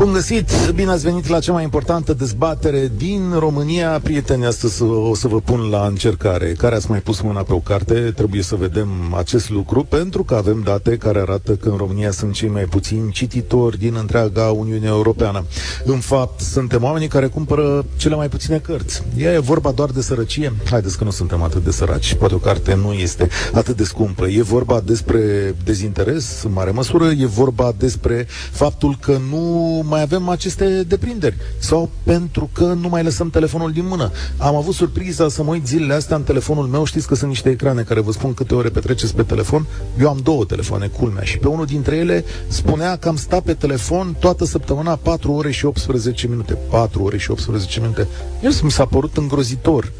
Bun găsit, bine ați venit la cea mai importantă dezbatere din România. Prieteni, astăzi o să vă pun la încercare. Care ați mai pus mâna pe o carte? Trebuie să vedem acest lucru, pentru că avem date care arată că în România sunt cei mai puțini cititori din întreaga Uniune Europeană. În fapt, suntem oamenii care cumpără cele mai puține cărți. Ea e vorba doar de sărăcie? Haideți că nu suntem atât de săraci. Poate o carte nu este atât de scumpă. E vorba despre dezinteres, în mare măsură. E vorba despre faptul că nu mai avem aceste deprinderi sau pentru că nu mai lăsăm telefonul din mână. Am avut surpriza să mă uit zilele astea în telefonul meu, știți că sunt niște ecrane care vă spun câte ore petreceți pe telefon. Eu am două telefoane, culmea, și pe unul dintre ele spunea că am stat pe telefon toată săptămâna 4 ore și 18 minute. 4 ore și 18 minute. Eu mi s-a părut îngrozitor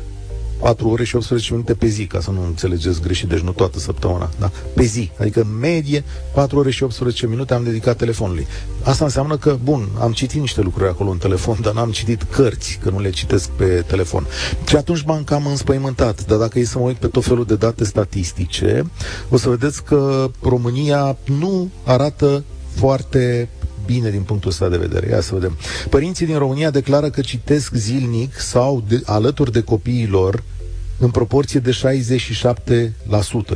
4 ore și 18 minute pe zi, ca să nu înțelegeți greșit, deci nu toată săptămâna, da? Pe zi. Adică în medie 4 ore și 18 minute am dedicat telefonului. Asta înseamnă că, bun, am citit niște lucruri acolo în telefon, dar n-am citit cărți, că nu le citesc pe telefon. Și atunci m-am cam înspăimântat. Dar dacă e să mă uit pe tot felul de date statistice, o să vedeți că România nu arată foarte bine din punctul ăsta de vedere. Ia să vedem. Părinții din România declară că citesc zilnic sau de, alături de copiilor în proporție de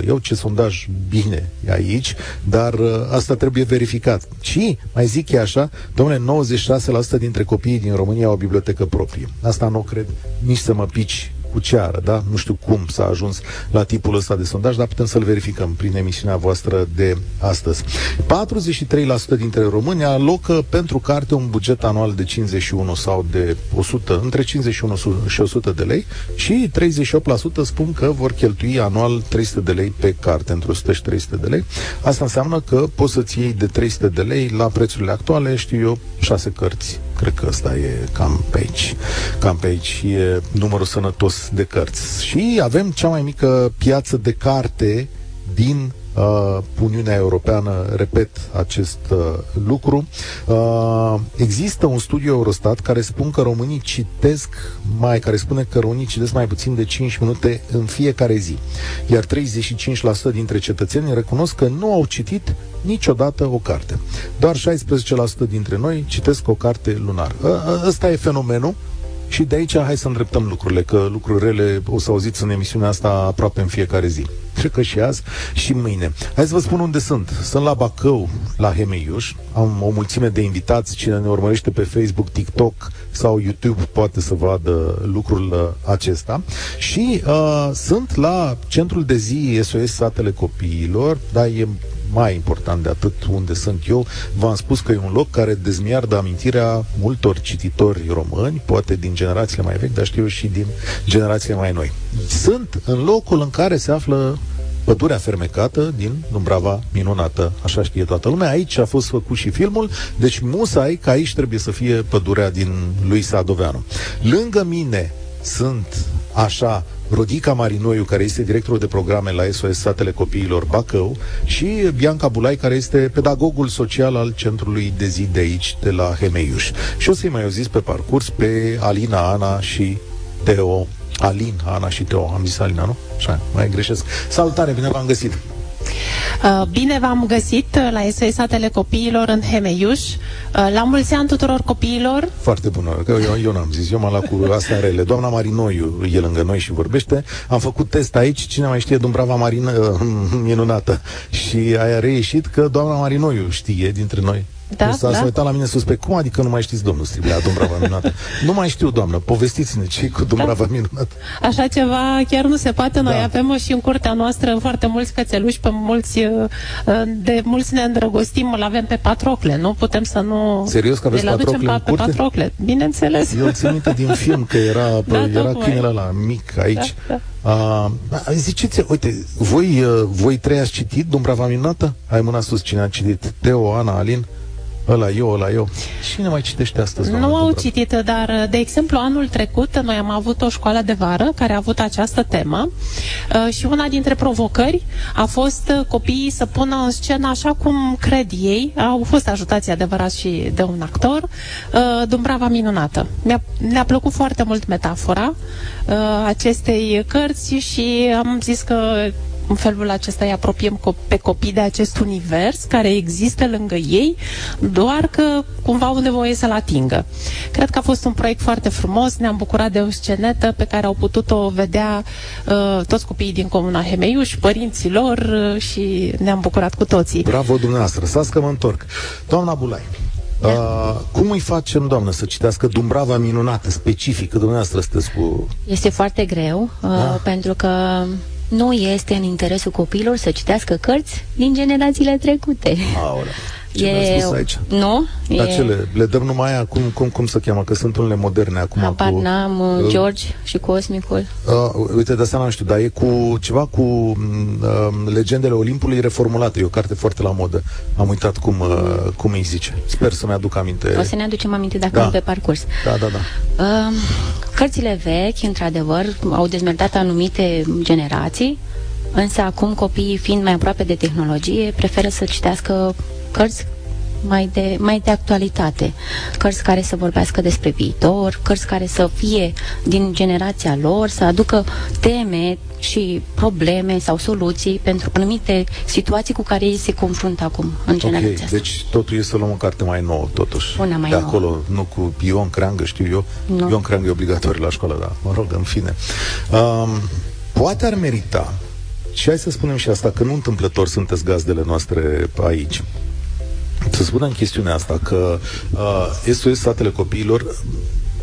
67%. Eu ce sondaj bine e aici, dar uh, asta trebuie verificat. Și, mai zic e așa, domnule, 96% dintre copiii din România au o bibliotecă proprie. Asta nu cred nici să mă pici cu ceară, da? Nu știu cum s-a ajuns la tipul ăsta de sondaj, dar putem să-l verificăm prin emisiunea voastră de astăzi. 43% dintre români alocă pentru carte un buget anual de 51 sau de 100, între 51 și 100 de lei și 38% spun că vor cheltui anual 300 de lei pe carte, între 100 și 300 de lei. Asta înseamnă că poți să-ți iei de 300 de lei la prețurile actuale, știu eu, 6 cărți. Cred că ăsta e cam pe aici. Cam pe aici e numărul sănătos de cărți. Și avem cea mai mică piață de carte din uh, Uniunea Europeană, repet acest uh, lucru. Uh, există un studiu Eurostat care spun că românii citesc mai, care spune că românii citesc mai puțin de 5 minute în fiecare zi. Iar 35% dintre cetățeni recunosc că nu au citit niciodată o carte. Doar 16% dintre noi citesc o carte lunar. Ăsta e fenomenul și de aici hai să îndreptăm lucrurile, că lucruri rele o să auziți în emisiunea asta aproape în fiecare zi. Cred că și azi și mâine. Hai să vă spun unde sunt. Sunt la Bacău, la Hemeiuș. Am o mulțime de invitați. Cine ne urmărește pe Facebook, TikTok sau YouTube poate să vadă lucrul uh, acesta. Și uh, sunt la centrul de zi SOS Satele Copiilor, dar e mai important de atât unde sunt eu, v-am spus că e un loc care dezmiardă amintirea multor cititori români, poate din generațiile mai vechi, dar știu și din generațiile mai noi. Sunt în locul în care se află pădurea fermecată din Dumbrava minunată, așa știe toată lumea. Aici a fost făcut și filmul, deci musai că aici trebuie să fie pădurea din lui Sadoveanu. Lângă mine sunt așa Rodica Marinoiu, care este directorul de programe la SOS Satele Copiilor Bacău, și Bianca Bulai, care este pedagogul social al centrului de zi de aici, de la Hemeiuș. Și o să-i mai auziți pe parcurs pe Alina, Ana și Teo. Alin, Ana și Teo. Am zis Alina, nu? Așa, mai greșesc. Salutare, bine v-am găsit! Uh, bine v-am găsit uh, la SOS Satele Copiilor în Hemeiuș. Uh, la mulți ani tuturor copiilor. Foarte bună, că eu, eu n-am zis, eu m-am luat cu astea rele. Doamna Marinoiu e lângă noi și vorbește. Am făcut test aici, cine mai știe Dumbrava Marină, minunată. Și aia a reieșit că doamna Marinoiu știe dintre noi. Da, s-a da. uitat la mine suspect. Cum adică nu mai știți domnul Striblea, Dumbrava Minunată? nu mai știu, doamnă. Povestiți-ne ce cu Dumbrava da. Minunată. Așa ceva chiar nu se poate. Noi da. avem și în curtea noastră foarte mulți cățeluși, pe mulți, uh, de mulți ne îndrăgostim, îl avem pe Patrocle. Nu putem să nu... Serios că aveți Patrocle în pe curte? Patrocle, bineînțeles. Eu țin minte din film că era, da, era câinele la mic aici. Da, da. Uh, ziceți, uite, voi, uh, voi trei ați citit Dumbrava Minunată? Ai mâna sus cine a citit? Teo, Ana, Alin? Ăla eu, ăla eu. Cine mai citește astăzi? Nu au Dubra? citit, dar, de exemplu, anul trecut noi am avut o școală de vară care a avut această temă uh, și una dintre provocări a fost uh, copiii să pună în scenă așa cum cred ei, au fost ajutați adevărat și de un actor, uh, Dumbrava minunată. Mi-a, ne-a plăcut foarte mult metafora acestei cărți și am zis că în felul acesta îi apropiem pe copii de acest univers care există lângă ei, doar că cumva au nevoie să-l atingă. Cred că a fost un proiect foarte frumos, ne-am bucurat de o scenetă pe care au putut-o vedea uh, toți copiii din Comuna Hemeiuș, părinții lor uh, și ne-am bucurat cu toții. Bravo dumneavoastră, să că mă întorc. Doamna Bulai, da. Uh, cum îi facem, doamnă, să citească Dumbrava minunată, specifică? Dumneavoastră sunteți cu... Este foarte greu, uh, da? pentru că nu este în interesul copiilor să citească cărți din generațiile trecute. Aolea. Ce e... spus aici? Nu? Dar e... ce le, le dăm numai aia, cum, cum, cum să cheamă? Că sunt unele moderne acum Apar cu... n-am, uh, George și Cosmicul. Uh, uite, de asta nu știu, dar e cu ceva cu uh, Legendele Olimpului reformulate. E o carte foarte la modă. Am uitat cum, uh, cum îi zice. Sper să-mi aduc aminte. O să ne aducem aminte dacă da. pe parcurs. Da, da, da. Uh, cărțile vechi, într-adevăr, au dezmertat anumite generații, însă acum copiii, fiind mai aproape de tehnologie, preferă să citească cărți mai de, mai de actualitate, cărți care să vorbească despre viitor, cărți care să fie din generația lor, să aducă teme și probleme sau soluții pentru anumite situații cu care ei se confruntă acum în generația okay, asta. Deci totul e să luăm o carte mai nouă, totuși. Una mai de nouă. acolo, nu cu Ion Creangă, știu eu. Nu. Ion Creangă e obligatoriu la școală, dar mă rog, în fine. Um, poate ar merita și hai să spunem și asta, că nu întâmplător sunteți gazdele noastre aici să spunem chestiunea asta, că uh, SOS Statele Copiilor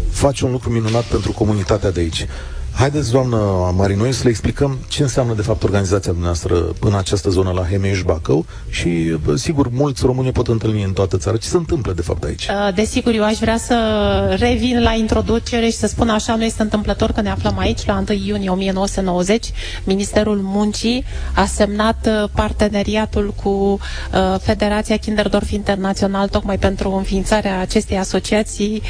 face un lucru minunat pentru comunitatea de aici. Haideți, doamnă Marinoi, să le explicăm ce înseamnă, de fapt, organizația dumneavoastră în această zonă la Hemeș Bacău și, sigur, mulți români pot întâlni în toată țara. Ce se întâmplă, de fapt, aici? Uh, desigur, eu aș vrea să revin la introducere și să spun așa, nu este întâmplător că ne aflăm aici, la 1 iunie 1990. Ministerul Muncii a semnat uh, parteneriatul cu uh, Federația Kinderdorf Internațional tocmai pentru înființarea acestei asociații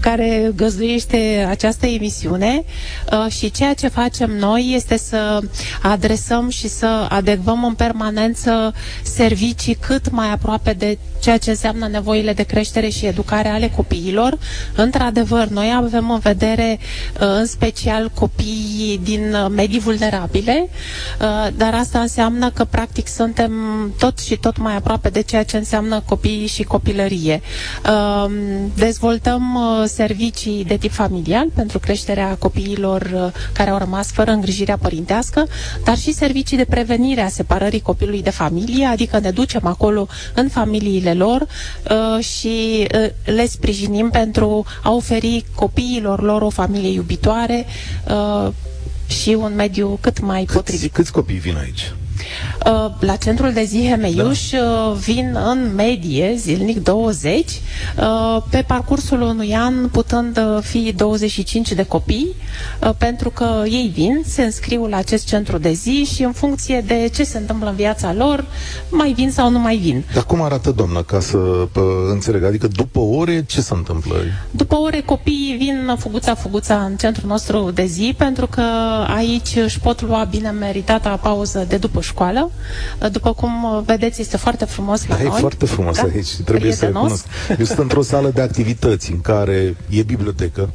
care găzduiește această emisiune. Uh, și ceea ce facem noi este să adresăm și să adecvăm în permanență servicii cât mai aproape de ceea ce înseamnă nevoile de creștere și educare ale copiilor. Într-adevăr, noi avem în vedere uh, în special copiii din medii vulnerabile, uh, dar asta înseamnă că practic suntem tot și tot mai aproape de ceea ce înseamnă copiii și copilărie. Dezvoltăm servicii de tip familial pentru creșterea copiilor copiilor uh, care au rămas fără îngrijirea părintească, dar și servicii de prevenire a separării copilului de familie, adică ne ducem acolo în familiile lor uh, și uh, le sprijinim pentru a oferi copiilor lor o familie iubitoare și un mediu cât mai câți, potrivit. Câți copii vin aici? Uh, la centrul de zi Hemeiuș da. Uh, vin în medie zilnic 20, uh, pe parcursul unui an putând fi 25 de copii, pentru că ei vin, se înscriu la acest centru de zi și în funcție de ce se întâmplă în viața lor, mai vin sau nu mai vin. Dar cum arată, doamnă, ca să pă, înțeleg? Adică după ore, ce se întâmplă? După ore, copiii vin fuguța-fuguța în centrul nostru de zi, pentru că aici își pot lua bine meritata pauză de după școală. După cum vedeți, este foarte frumos la da, noi. E foarte frumos da? aici, trebuie Prietenos. să recunosc. Eu sunt într-o sală de activități în care e bibliotecă,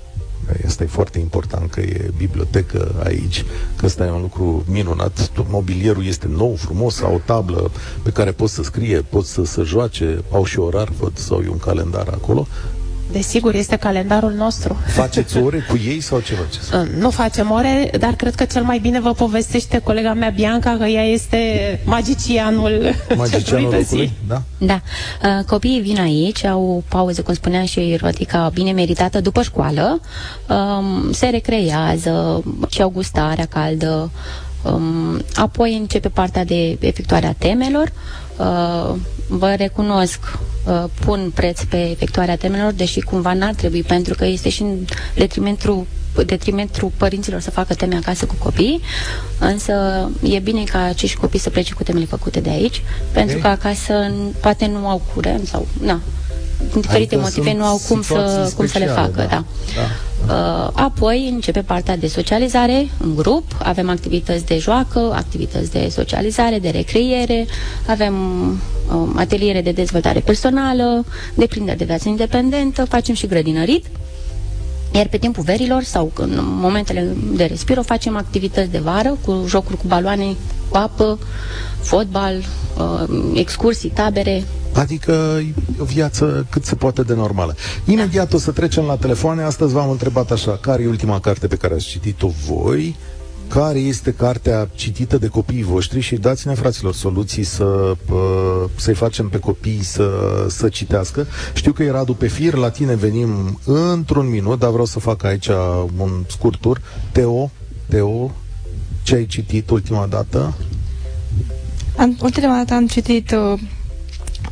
Asta e foarte important că e bibliotecă aici, că ăsta e un lucru minunat. Mobilierul este nou, frumos, au o tablă pe care poți să scrie, poți să, să joace, au și orar, văd, sau e un calendar acolo. Desigur, este calendarul nostru. Faceți ore cu ei sau ce faceți? Uh, nu facem ore, dar cred că cel mai bine vă povestește colega mea Bianca că ea este magicianul Magicianul locului, da? Da. Uh, copiii vin aici, au pauză, cum spunea și Rotica, bine meritată după școală, um, se recrează, și au gustarea caldă, um, apoi începe partea de efectuarea temelor, uh, vă recunosc, uh, pun preț pe efectuarea temelor, deși cumva n-ar trebui, pentru că este și în detrimentul detrimentul părinților să facă teme acasă cu copii, însă e bine ca acești copii să plece cu temele făcute de aici, pentru că acasă poate nu au curent sau, na, din diferite adică motive nu au cum să, cum să le facă. Da. Da. Da. Uh, apoi începe partea de socializare în grup, avem activități de joacă, activități de socializare, de recreere, avem uh, ateliere de dezvoltare personală, deprindere de viață independentă, facem și grădinărit. Iar pe timpul verilor sau în momentele de respiro facem activități de vară cu jocuri cu baloane, cu apă, fotbal, uh, excursii, tabere, Adică o viață cât se poate de normală. Imediat o să trecem la telefoane. Astăzi v-am întrebat așa, care e ultima carte pe care ați citit-o voi? Care este cartea citită de copiii voștri și dați-ne, fraților, soluții să, să-i facem pe copii să, să citească. Știu că e Radu pe fir, la tine venim într-un minut, dar vreau să fac aici un scurt tur. Teo, Teo, ce ai citit ultima dată? Am, ultima dată am citit uh,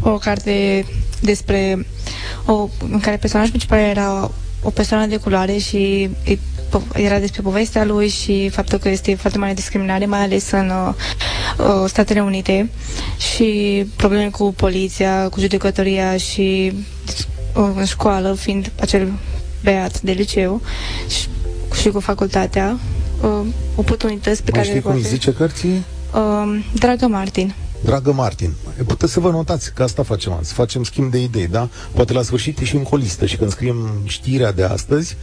o carte despre o, în care personajul principal era o persoană de culoare și era despre povestea lui și faptul că este foarte mare discriminare, mai ales în uh, uh, Statele Unite și probleme cu poliția, cu judecătoria și uh, în școală, fiind acel beat de liceu și, și cu facultatea, uh, oportunități pe mai care știi cum poate... zice cărții? Uh, Dragă Martin. Dragă Martin, puteți să vă notați că asta facem azi, facem schimb de idei, da? Poate la sfârșit ieșim cu o listă și când scriem știrea de astăzi,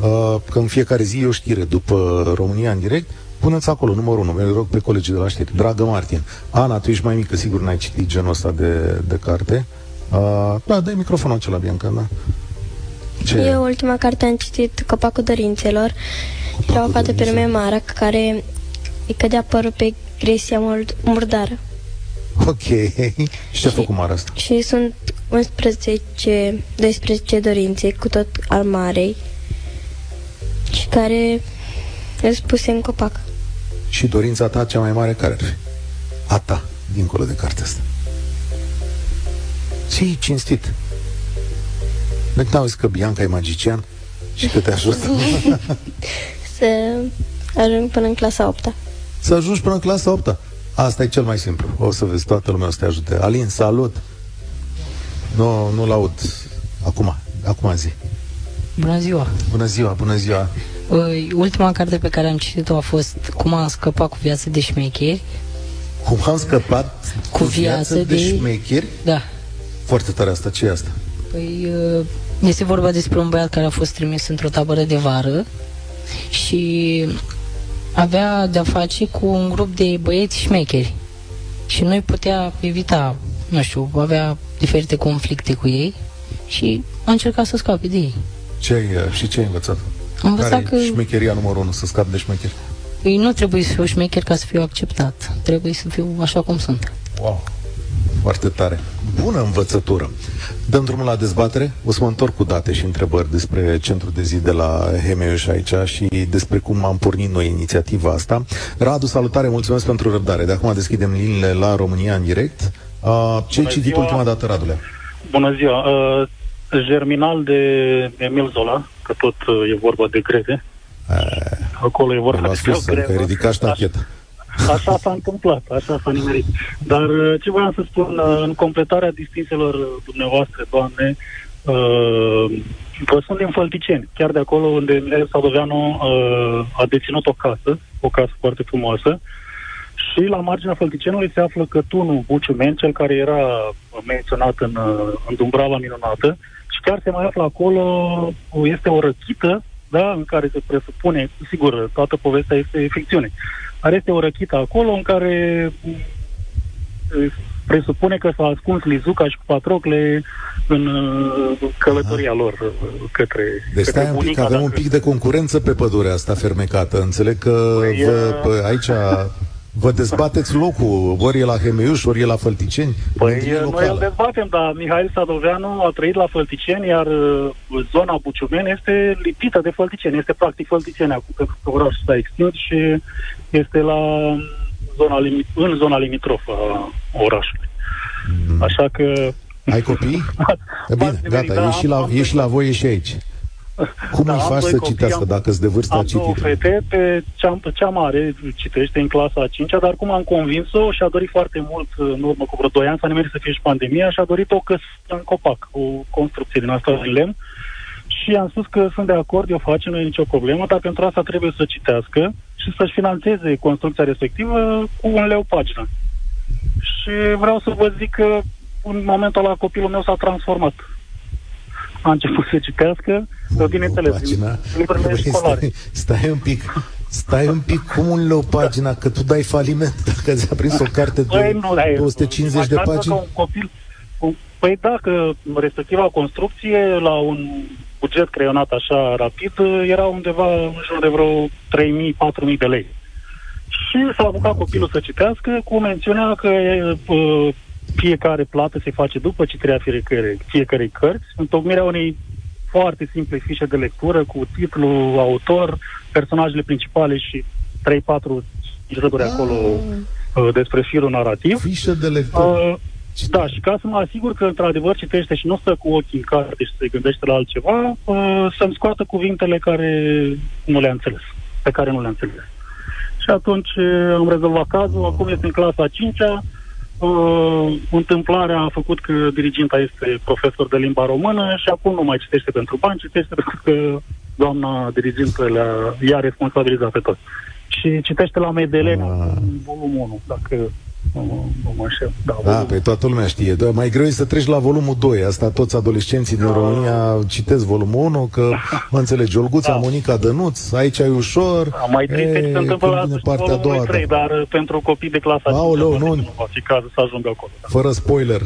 uh, că în fiecare zi e o știre după România în direct, puneți acolo numărul 1, îl rog pe colegii de la știri. Dragă Martin, Ana, tu ești mai mică, sigur n-ai citit genul ăsta de, de carte. Uh, da, dai microfonul acela, Bianca, da? Ce? Eu ultima carte am citit Copacul Dorințelor. Copacul Era o fată pe nume Mara care îi cădea părul pe Gresia murdară. Ok. Și ce a făcut Mara asta? Și sunt 11, 12 dorințe cu tot al Marei și care le spuse în copac. Și dorința ta cea mai mare care ar fi? A ta, dincolo de cartea asta. Și cinstit. Nu te auzi că Bianca e magician și că te ajută? Să ajung până în clasa 8 -a. Să ajungi până în clasa 8 -a. Asta e cel mai simplu. O să vezi, toată lumea o să te ajute. Alin, salut! Nu, nu-l aud. Acum, acum zi. Bună ziua! Bună ziua, bună ziua! Ultima carte pe care am citit-o a fost Cum am scăpat cu viață de șmecheri. Cum am scăpat cu, cu viață, viață de, de șmecheri? Da. Foarte tare asta. Ce e asta? Păi, este vorba despre un băiat care a fost trimis într-o tabără de vară și avea de-a face cu un grup de băieți șmecheri și noi putea evita, nu știu, avea diferite conflicte cu ei și a încercat să scape de ei. Ce ai, și ce ai învățat? Am învățat Care că... șmecheria numărul unu, să scapi de șmecheri? Păi nu trebuie să fiu șmecher ca să fiu acceptat. Trebuie să fiu așa cum sunt. Wow! Foarte tare. Bună învățătură. Dăm drumul la dezbatere. O să mă întorc cu date și întrebări despre centrul de zi de la Hemeuș aici și despre cum am pornit noi inițiativa asta. Radu, salutare, mulțumesc pentru răbdare. De acum deschidem liniile la România în direct. Uh, ce ai citit ultima dată, Radule? Bună ziua. Uh, germinal de Emil Zola, că tot uh, e vorba de greve. Uh, Acolo e vorba de greve. Că ridicat ștacheta. Așa s-a întâmplat, așa s-a nimerit. Dar uh, ce voiam să spun, uh, în completarea distinselor uh, dumneavoastră, doamne, vă sunt din Fălticeni, chiar de acolo unde Mihail Sadoveanu a deținut o casă, o casă foarte frumoasă, și la marginea Fălticenului se află Cătunul Buciumen, cel care era menționat în, în Dumbrava Minunată, și chiar se mai află acolo, este o răchită, da, în care se presupune, sigur, toată povestea este ficțiune, dar este o răchită acolo în care mm, presupune că s-a ascuns Lizuca și Patrocle în uh, călătoria Aha. lor uh, către Deci stai către un pic, avem un pic de concurență pe pădurea asta fermecată. Înțeleg că păi, vă, uh, aici Vă dezbateți locul, ori e la Hemeiuș, ori e la Fălticeni? Păi noi îl dezbatem, dar Mihail Sadoveanu a trăit la Fălticeni, iar zona Buciumeni este lipită de Fălticeni, este practic Fălticeni acum, pentru că orașul s-a extins și este la zona limit, în zona limitrofă a orașului. Mm. Așa că... Ai copii? Bine, gata, da, e, și la, e și la voi, e și aici. Cum da, îi faci să citească am, dacă îți de vârstă am două fete, pe cea, pe cea mare citește în clasa a 5 dar cum am convins-o și a dorit foarte mult în urmă cu vreo 2 ani să ne să fie și pandemia și a dorit o căsuță în copac, o construcție din asta din lemn și am spus că sunt de acord, eu face, nu e nicio problemă, dar pentru asta trebuie să citească și să-și financeze construcția respectivă cu un leu pagină. Și vreau să vă zic că în momentul ăla copilul meu s-a transformat. A început să citească, bineînțeles, librele școlare. Stai, stai un pic, Stai un pic, cum un leu pagina, că tu dai faliment dacă ți-a prins o carte de păi, nu, 250 de pagini? un copil, un, păi dacă respectiva construcție la un buget creionat așa rapid era undeva în jur de vreo 3.000-4.000 de lei. Și s-a apucat okay. copilul să citească cu mențiunea că uh, fiecare plată se face după citirea fiecare, fiecarei cărți, întocmirea unei foarte simple fișe de lectură cu titlu, autor, personajele principale și 3-4 râduri ah. acolo uh, despre firul narrativ. Fișe de lectură. Uh, da, și ca să mă asigur că într-adevăr citește și nu stă cu ochii în carte și se gândește la altceva, uh, să-mi scoată cuvintele care nu le-a înțeles, pe care nu le-a înțeles. Și atunci uh, am rezolvat cazul, acum este în clasa a 5-a, uh, întâmplarea a făcut că diriginta este profesor de limba română și acum nu mai citește pentru bani, citește pentru că doamna dirigintă le-a, i-a responsabilizat pe toți. Și citește la Medelena, ah. volumul 1, dacă nu, nu mă înșel. Da, da pe toată lumea știe. Da, mai greu e să treci la volumul 2. Asta toți adolescenții din da. România citesc volumul 1, că, mă înțelegi, Olguța, da. Monica Dănuț, aici ai ușor. Da, mai triste se întâmplă la partea a doua. 3, da. dar uh, pentru copii de clasa Aoleu, 5, nu, nu va fi cazul să ajungă acolo. Da. Fără spoiler.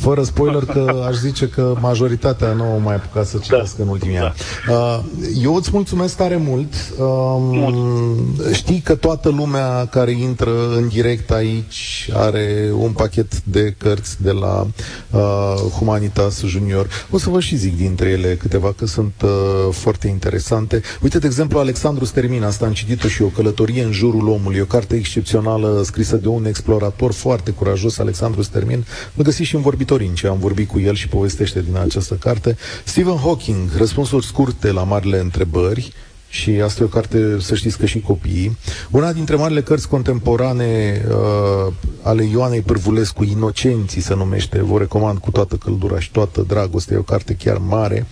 Fără spoiler că aș zice că majoritatea nu au mai apucat să citească da. în ultimii da. ani. Uh, eu îți mulțumesc tare mult. Uh, știi că toată lumea care intră în direct aici are un pachet de cărți de la uh, Humanitas Junior. O să vă și zic dintre ele câteva, că sunt uh, foarte interesante. Uite, de exemplu, Alexandru Stermin, asta am citit-o și o călătorie în jurul omului, o carte excepțională scrisă de un explorator foarte curajos, Alexandru Stermin. Mă găsiți și în vorbit ce am vorbit cu el și povestește din această carte. Stephen Hawking, răspunsuri scurte la marile întrebări, și asta e o carte, să știți că și copiii. Una dintre marile cărți contemporane uh, ale Ioanei Pârvulescu, Inocenții se numește, vă recomand cu toată căldura și toată dragostea, e o carte chiar mare.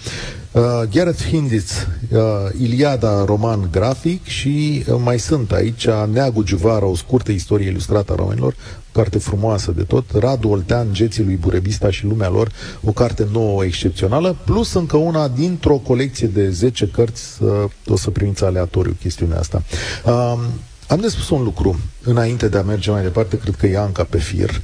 Uh, Gareth Hinditz, uh, Iliada, roman grafic și uh, mai sunt aici Neagu Giuvara, o scurtă istorie ilustrată a românilor, carte frumoasă de tot, Radu Oltean, Geții lui Burebista și lumea lor, o carte nouă excepțională, plus încă una dintr-o colecție de 10 cărți, o să primiți aleatoriu chestiunea asta. Um, am de spus un lucru, înainte de a merge mai departe, cred că e Anca pe fir.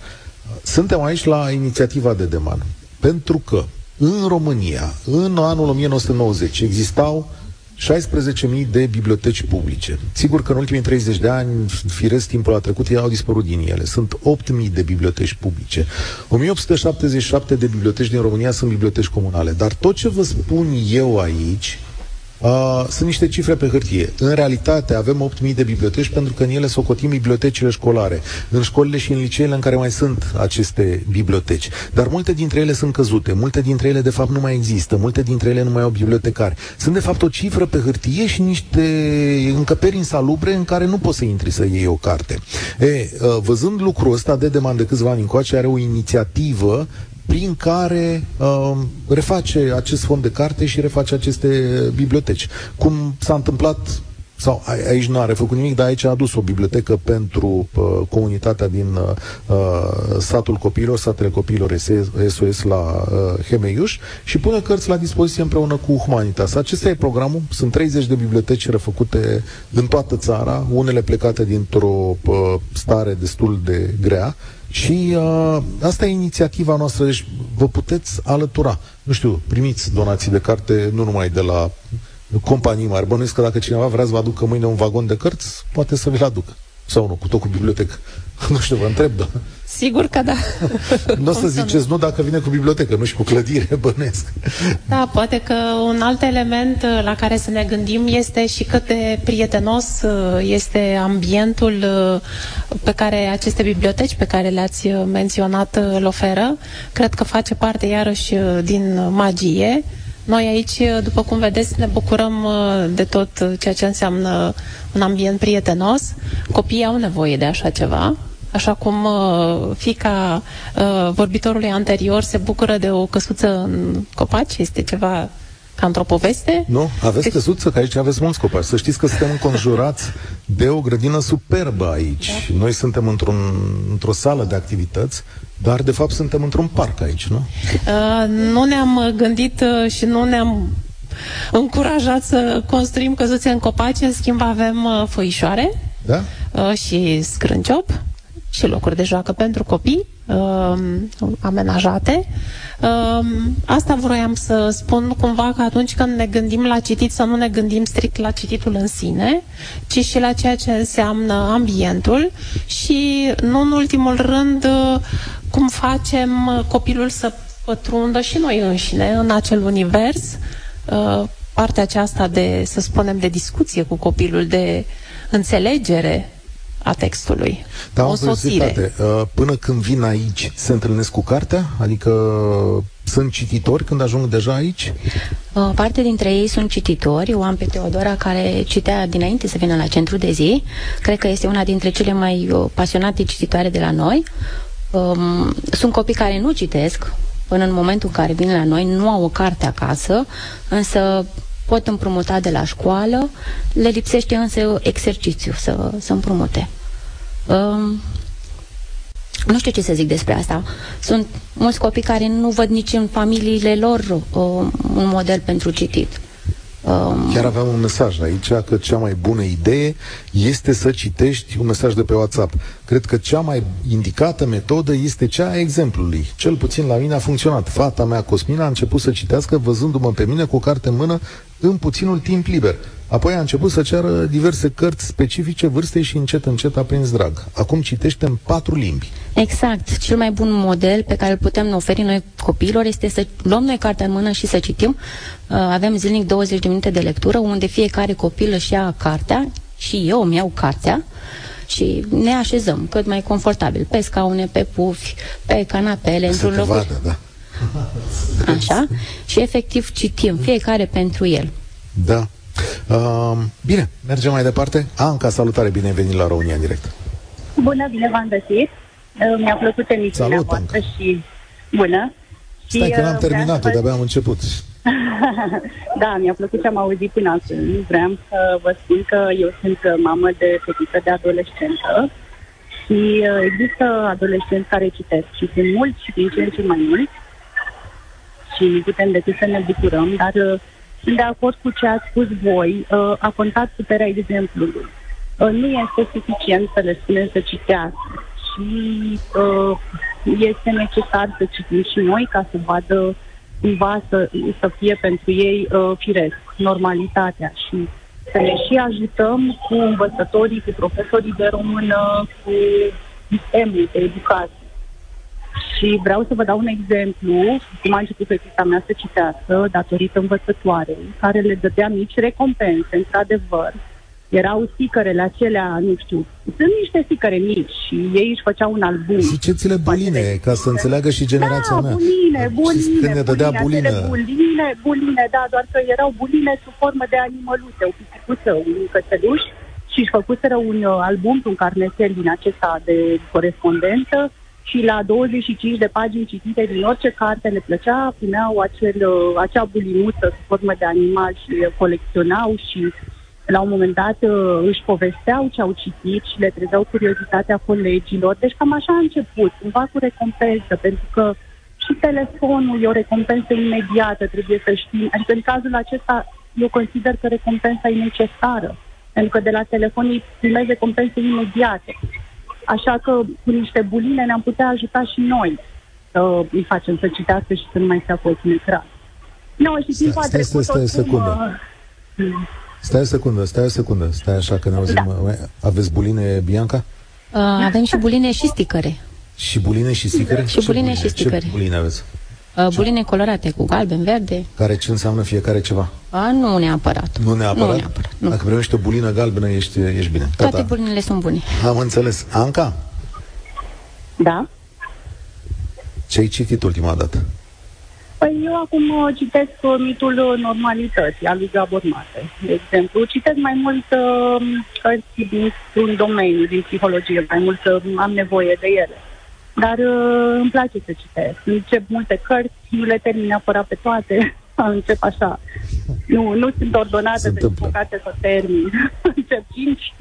Suntem aici la inițiativa de deman, pentru că în România, în anul 1990, existau 16.000 de biblioteci publice. Sigur că în ultimii 30 de ani, firesc timpul a trecut, ei au dispărut din ele. Sunt 8.000 de biblioteci publice. 1877 de biblioteci din România sunt biblioteci comunale. Dar tot ce vă spun eu aici Uh, sunt niște cifre pe hârtie. În realitate avem 8.000 de biblioteci pentru că în ele socotim bibliotecile școlare, în școlile și în liceele în care mai sunt aceste biblioteci. Dar multe dintre ele sunt căzute, multe dintre ele de fapt nu mai există, multe dintre ele nu mai au bibliotecari. Sunt de fapt o cifră pe hârtie și niște încăperi insalubre în care nu poți să intri să iei o carte. E, uh, văzând lucrul ăsta, de demand de câțiva ani încoace are o inițiativă prin care uh, reface acest fond de carte și reface aceste biblioteci. Cum s-a întâmplat sau aici nu a refăcut nimic, dar aici a adus o bibliotecă pentru uh, comunitatea din uh, satul copiilor, satele copiilor SOS la uh, Hemeiuș și pune cărți la dispoziție împreună cu Humanitas. Acesta e programul, sunt 30 de biblioteci refăcute în toată țara, unele plecate dintr-o uh, stare destul de grea, și uh, asta e inițiativa noastră, deci vă puteți alătura. Nu știu, primiți donații de carte nu numai de la companii mari. Bănuiesc că dacă cineva vrea să vă aducă mâine un vagon de cărți, poate să vi-l aducă. Sau nu, cu tot cu bibliotecă. nu știu, vă întreb, da. Sigur că da. nu o să ziceți nu dacă vine cu bibliotecă, nu și cu clădire, bănesc. Da, poate că un alt element uh, la care să ne gândim este și cât de prietenos uh, este ambientul uh, pe care aceste biblioteci pe care le-ați menționat îl oferă. Cred că face parte iarăși din magie Noi aici, după cum vedeți, ne bucurăm uh, de tot ceea ce înseamnă un ambient prietenos. Copiii au nevoie de așa ceva. Așa cum uh, fica uh, vorbitorului anterior se bucură de o căsuță în copaci, este ceva ca într-o poveste? Nu, aveți căsuță, că aici aveți mulți copaci. Să știți că suntem înconjurați de o grădină superbă aici. Da. Noi suntem într-un, într-o sală de activități, dar de fapt suntem într-un parc aici, nu? Uh, nu ne-am gândit uh, și nu ne-am încurajat să construim căsuțe în copaci, în schimb avem uh, foișoare da? uh, și scrânciop și locuri de joacă pentru copii uh, amenajate. Uh, asta vroiam să spun cumva că atunci când ne gândim la citit să nu ne gândim strict la cititul în sine, ci și la ceea ce înseamnă ambientul și nu în ultimul rând uh, cum facem copilul să pătrundă și noi înșine în acel univers uh, partea aceasta de, să spunem, de discuție cu copilul, de înțelegere a textului. Da, o sosire. Uh, până când vin aici, se întâlnesc cu cartea? Adică sunt cititori când ajung deja aici? Uh, parte dintre ei sunt cititori. O am pe Teodora care citea dinainte să vină la centru de zi. Cred că este una dintre cele mai uh, pasionate cititoare de la noi. Um, sunt copii care nu citesc, până în momentul în care vin la noi, nu au o carte acasă, însă pot împrumuta de la școală, le lipsește însă exercițiu să, să împrumute. Um, nu știu ce să zic despre asta. Sunt mulți copii care nu văd nici în familiile lor uh, un model pentru citit. Um... Chiar aveam un mesaj aici că cea mai bună idee este să citești un mesaj de pe WhatsApp. Cred că cea mai indicată metodă este cea a exemplului. Cel puțin la mine a funcționat. Fata mea, Cosmina, a început să citească văzându-mă pe mine cu o carte în mână în puținul timp liber. Apoi a început să ceară diverse cărți specifice vârstei și încet, încet a prins drag. Acum citește în patru limbi. Exact. Cel mai bun model pe care îl putem oferi noi copiilor este să luăm noi cartea în mână și să citim. Uh, avem zilnic 20 de minute de lectură, unde fiecare copil își ia cartea și eu îmi iau cartea și ne așezăm cât mai confortabil, pe scaune, pe pufi, pe canapele, într-un loc. Vadă, da. Așa? Și efectiv citim, fiecare pentru el. Da. Uh, bine, mergem mai departe. Anca, salutare, bine ai venit la România în direct. Bună, bine v-am găsit. Uh, mi-a plăcut emisiunea Salut, voastră Anca. și bună. Stai că n-am uh, terminat-o, de-abia am început. da, mi-a plăcut ce am auzit până acum. Vreau să vă spun că eu sunt mamă de fetiță de adolescentă și uh, există adolescenți care citesc și sunt mulți și din ce în ce mai mulți și putem decât să ne bucurăm, dar uh, sunt de acord cu ce ați spus voi. Uh, a contat puterea exemplului. Uh, nu este suficient să le spunem să citească și uh, este necesar să citim și noi ca să vadă cumva să, să fie pentru ei uh, firesc, normalitatea și să ne și ajutăm cu învățătorii, cu profesorii de română, cu sistemul de educație. Și vreau să vă dau un exemplu, cum a început fetița mea să citească, datorită învățătoarei, care le dădea mici recompense, într-adevăr. Erau sticărele acelea, nu știu, sunt niște sticăre mici și ei își făceau un album. Ziceți-le buline, ca să înțeleagă și generația da, mea. buline, buline, când ne dădea buline, bulină. buline, buline, da, doar că erau buline sub formă de animăluțe, o pisicuță, un cățeluș și își făcuseră un uh, album, un carnețel din acesta de corespondență și la 25 de pagini citite din orice carte le plăcea, primeau acel, uh, acea bulinuță sub formă de animal și colecționau și la un moment dat uh, își povesteau ce au citit și le trezeau curiozitatea colegilor. Deci cam așa a început, cumva cu recompensă, pentru că și telefonul e o recompensă imediată, trebuie să știm. Adică în cazul acesta eu consider că recompensa e necesară, pentru că de la telefon îi primezi recompense imediate. Așa că cu niște buline ne-am putea ajuta și noi să îi facem să citească și să nu mai stea cu ochii în ecran. No, și stai, stai, stai, stai o secundă. Uh, stai o secundă, stai o secundă, stai așa că ne auzim. Da. Aveți buline, Bianca? Uh, avem și buline și sticăre. Și buline și sticăre? Și buline, buline și sticăre. Ce buline aveți? Uh, buline colorate cu galben, verde. Care ce înseamnă fiecare ceva? A, nu neapărat. Nu neapărat? Nu neapărat. Nu. Dacă primești o bulină galbenă, ești, ești bine. Toate Tata. bulinele sunt bune. Am înțeles. Anca? Da? Ce ai citit ultima dată? Păi eu acum uh, citesc uh, mitul uh, normalității al lui Gabor Mate, de exemplu. Citesc mai mult uh, cărți dintr-un domeniu, din psihologie, mai mult uh, am nevoie de ele. Dar uh, îmi place să citesc. Încep multe cărți, nu le termin neapărat pe toate, încep așa. Nu, nu sunt ordonată, de păcate să termin. încep cinci,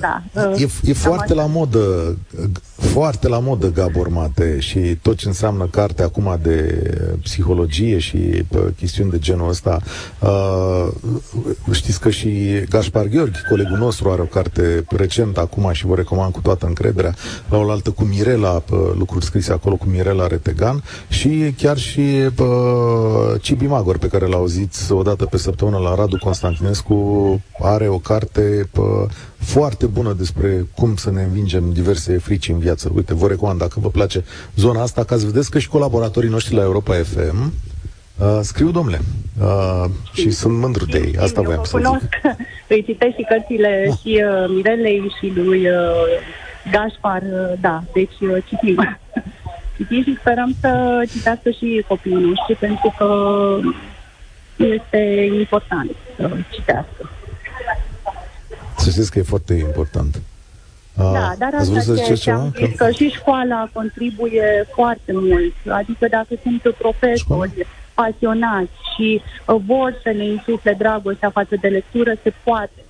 da, e, e foarte la modă, foarte la modă Gabor Mate și tot ce înseamnă carte acum de psihologie și chestiuni de genul ăsta. Uh, știți că și Gaspar Gheorghi, colegul nostru, are o carte recent acum și vă recomand cu toată încrederea, la o altă cu Mirela, lucruri scrise acolo cu Mirela Retegan și chiar și uh, Cibi Magor, pe care l-auziți odată pe săptămână la Radu Constantinescu, are o carte foarte bună despre cum să ne învingem diverse frici în viață. Uite, vă recomand, dacă vă place zona asta, ca să vedeți că și colaboratorii noștri la Europa FM uh, scriu, domnule, uh, și sunt mândru de ei. Asta voiam să cunosc. zic. Îi citesc și cărțile ah. și uh, Mirelei și lui uh, Gașpar, uh, da, deci uh, citim. citim și sperăm să citească și copiii noștri, pentru că este important să citească. Să știți că e foarte important. Da, dar asta ce, ce am zis, că și școala contribuie foarte mult. Adică dacă sunt profesori pasionați și uh, vor să ne insufle dragostea față de lectură, se poate.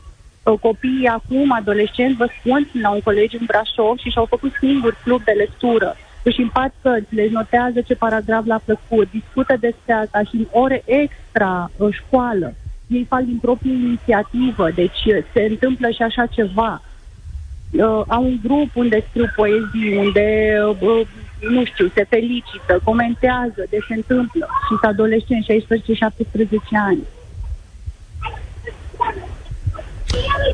Uh, copiii acum, adolescenți, vă spun, la un colegiu în Brașov și și-au făcut singur club de lectură. Își împart cărți, le notează ce paragraf l-a plăcut, discută despre asta și în ore extra uh, școală ei fac din proprie inițiativă, deci uh, se întâmplă și așa ceva. Uh, au un grup unde scriu poezii, unde, uh, nu știu, se felicită, comentează de se întâmplă. Sunt adolescenți, 16-17 ani.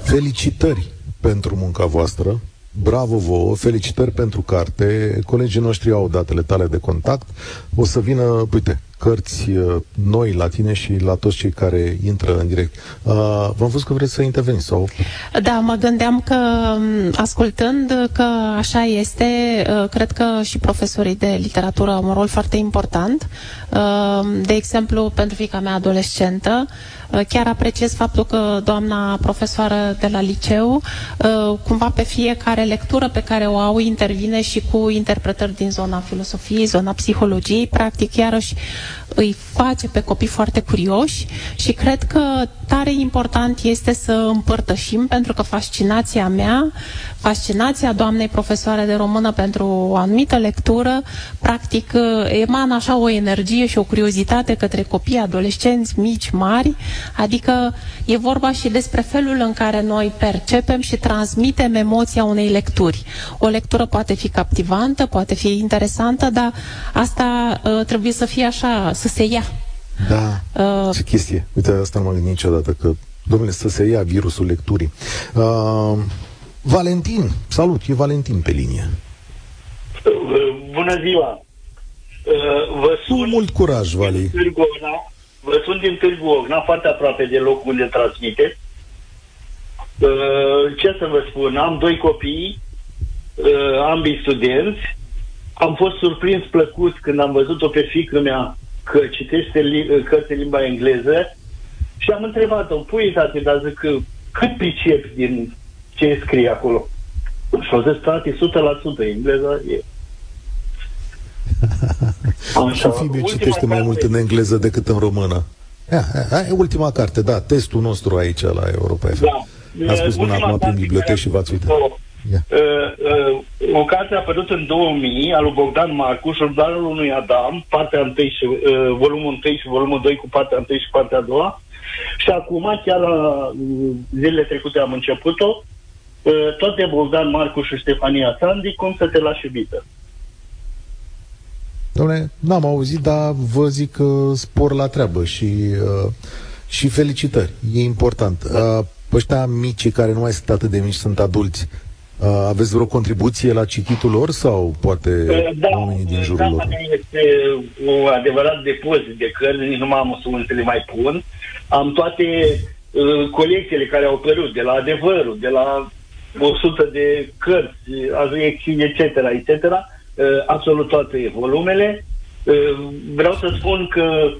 Felicitări pentru munca voastră. Bravo vouă, felicitări pentru carte. Colegii noștri au datele tale de contact. O să vină, uite, cărți uh, noi la tine și la toți cei care intră în direct. Uh, v-am văzut că vreți să interveniți sau? Da, mă gândeam că um, ascultând că așa este, uh, cred că și profesorii de literatură au un rol foarte important. Uh, de exemplu, pentru fica mea adolescentă, uh, chiar apreciez faptul că doamna profesoară de la liceu, uh, cumva pe fiecare lectură pe care o au, intervine și cu interpretări din zona filosofiei, zona psihologiei, practic iarăși îi face pe copii foarte curioși și cred că tare important este să împărtășim, pentru că fascinația mea, fascinația doamnei profesoare de română pentru o anumită lectură, practic emană așa o energie și o curiozitate către copii, adolescenți, mici, mari, adică e vorba și despre felul în care noi percepem și transmitem emoția unei lecturi. O lectură poate fi captivantă, poate fi interesantă, dar asta uh, trebuie să fie așa, să se ia. Da, uh, ce chestie. Uite, asta nu m-am gândit niciodată, că, domnule, să se ia virusul lecturii. Uh, Valentin, salut, e Valentin pe linie. Bună ziua! Uh, vă sun Cu mult curaj, Vali. Vă sunt din Târgu Ogna, foarte aproape de locul unde transmite. Uh, ce să vă spun, am doi copii, uh, ambii studenți. Am fost surprins plăcut când am văzut-o pe fică mea că citește li- cărți în limba engleză și am întrebat-o, pui tate, dar zic că cât pricep din ce scrie acolo? Și au zis, tati, 100% engleza e. Așa, și Fibiu citește mai mult în engleză decât în română. Ia, e ultima carte, da, testul nostru aici la Europa FM. Da. A spus până acum prin biblioteci și v-ați uitat. Yeah. Uh, uh, o carte a apărut în 2000 al lui Bogdan Marcu, Jordanul unui Adam, partea 1 și uh, volumul 1 și volumul 2 cu partea 1 și partea a doua. Și acum, chiar la uh, zilele trecute am început-o, uh, tot de Bogdan Marcu și Ștefania Sandi, cum să te lași iubită. Dom'le, n-am auzit, dar vă zic că spor la treabă și, uh, și felicitări. E important. Uh, ăștia mici care nu mai sunt atât de mici, sunt adulți. Uh, aveți vreo contribuție la cititul lor sau poate uh, da, oamenii din jurul da, lor? este un adevărat depozit de cărți, nu m-am să le mai pun. Am toate uh, colecțiile care au apărut, de la Adevărul, de la 100 de cărți, azuiecții, etc., etc., uh, absolut toate volumele. Vreau să spun că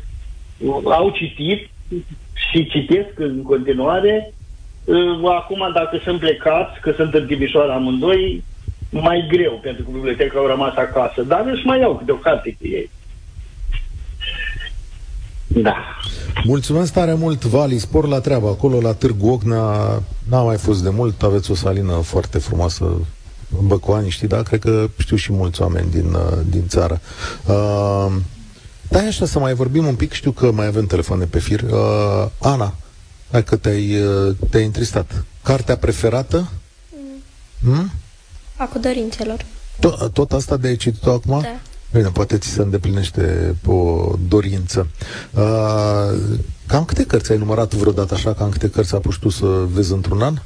au citit și citesc în continuare. Acum, dacă sunt plecați, că sunt în Timișoara amândoi, mai greu, pentru că biblioteca au rămas acasă, dar își mai iau câte o carte cu ei. Da. Mulțumesc tare mult, Vali, spor la treabă. Acolo, la Târgu Ocna, n-a mai fost de mult, aveți o salină foarte frumoasă în Băcoani, știi, da? Cred că știu și mulți oameni din, uh, din țară. Uh, da, așa să mai vorbim un pic, știu că mai avem telefoane pe fir. Uh, Ana, hai că te-ai, uh, te-ai întristat. Cartea preferată? Mm. Hmm? A cu dorințelor. Tot, tot asta de ai citit-o acum? Da. Bine, poate ți se îndeplinește o dorință. Uh, cam câte cărți ai numărat vreodată așa? Cam câte cărți a pus tu să vezi într-un an?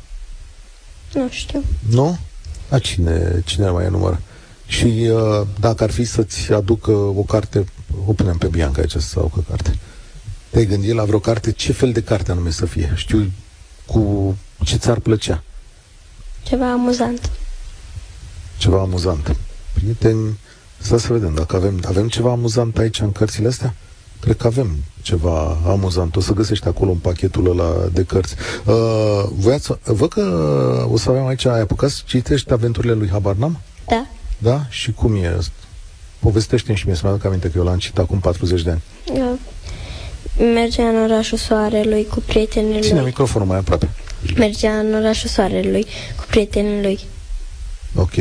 Nu știu. Nu? A cine, cine mai număr? Și uh, dacă ar fi să-ți aducă o carte, o punem pe Bianca aici să aducă carte. Te-ai gândit la vreo carte? Ce fel de carte anume să fie? Știu cu ce ți-ar plăcea? Ceva amuzant. Ceva amuzant. Prieteni, să să vedem dacă avem, avem ceva amuzant aici în cărțile astea. Cred că avem ceva amuzant. O să găsești acolo în pachetul ăla de cărți. Uh, voiați, văd că o să avem aici, ai apucat să citești aventurile lui Habarnam? Da. Da? Și cum e? Povestește-mi și mie să-mi aduc aminte că eu l-am citit acum 40 de ani. Da. Mergea în orașul soarelui cu prietenii Ține lui. microfonul mai aproape. Mergea în orașul soarelui cu prietenii lui. Ok.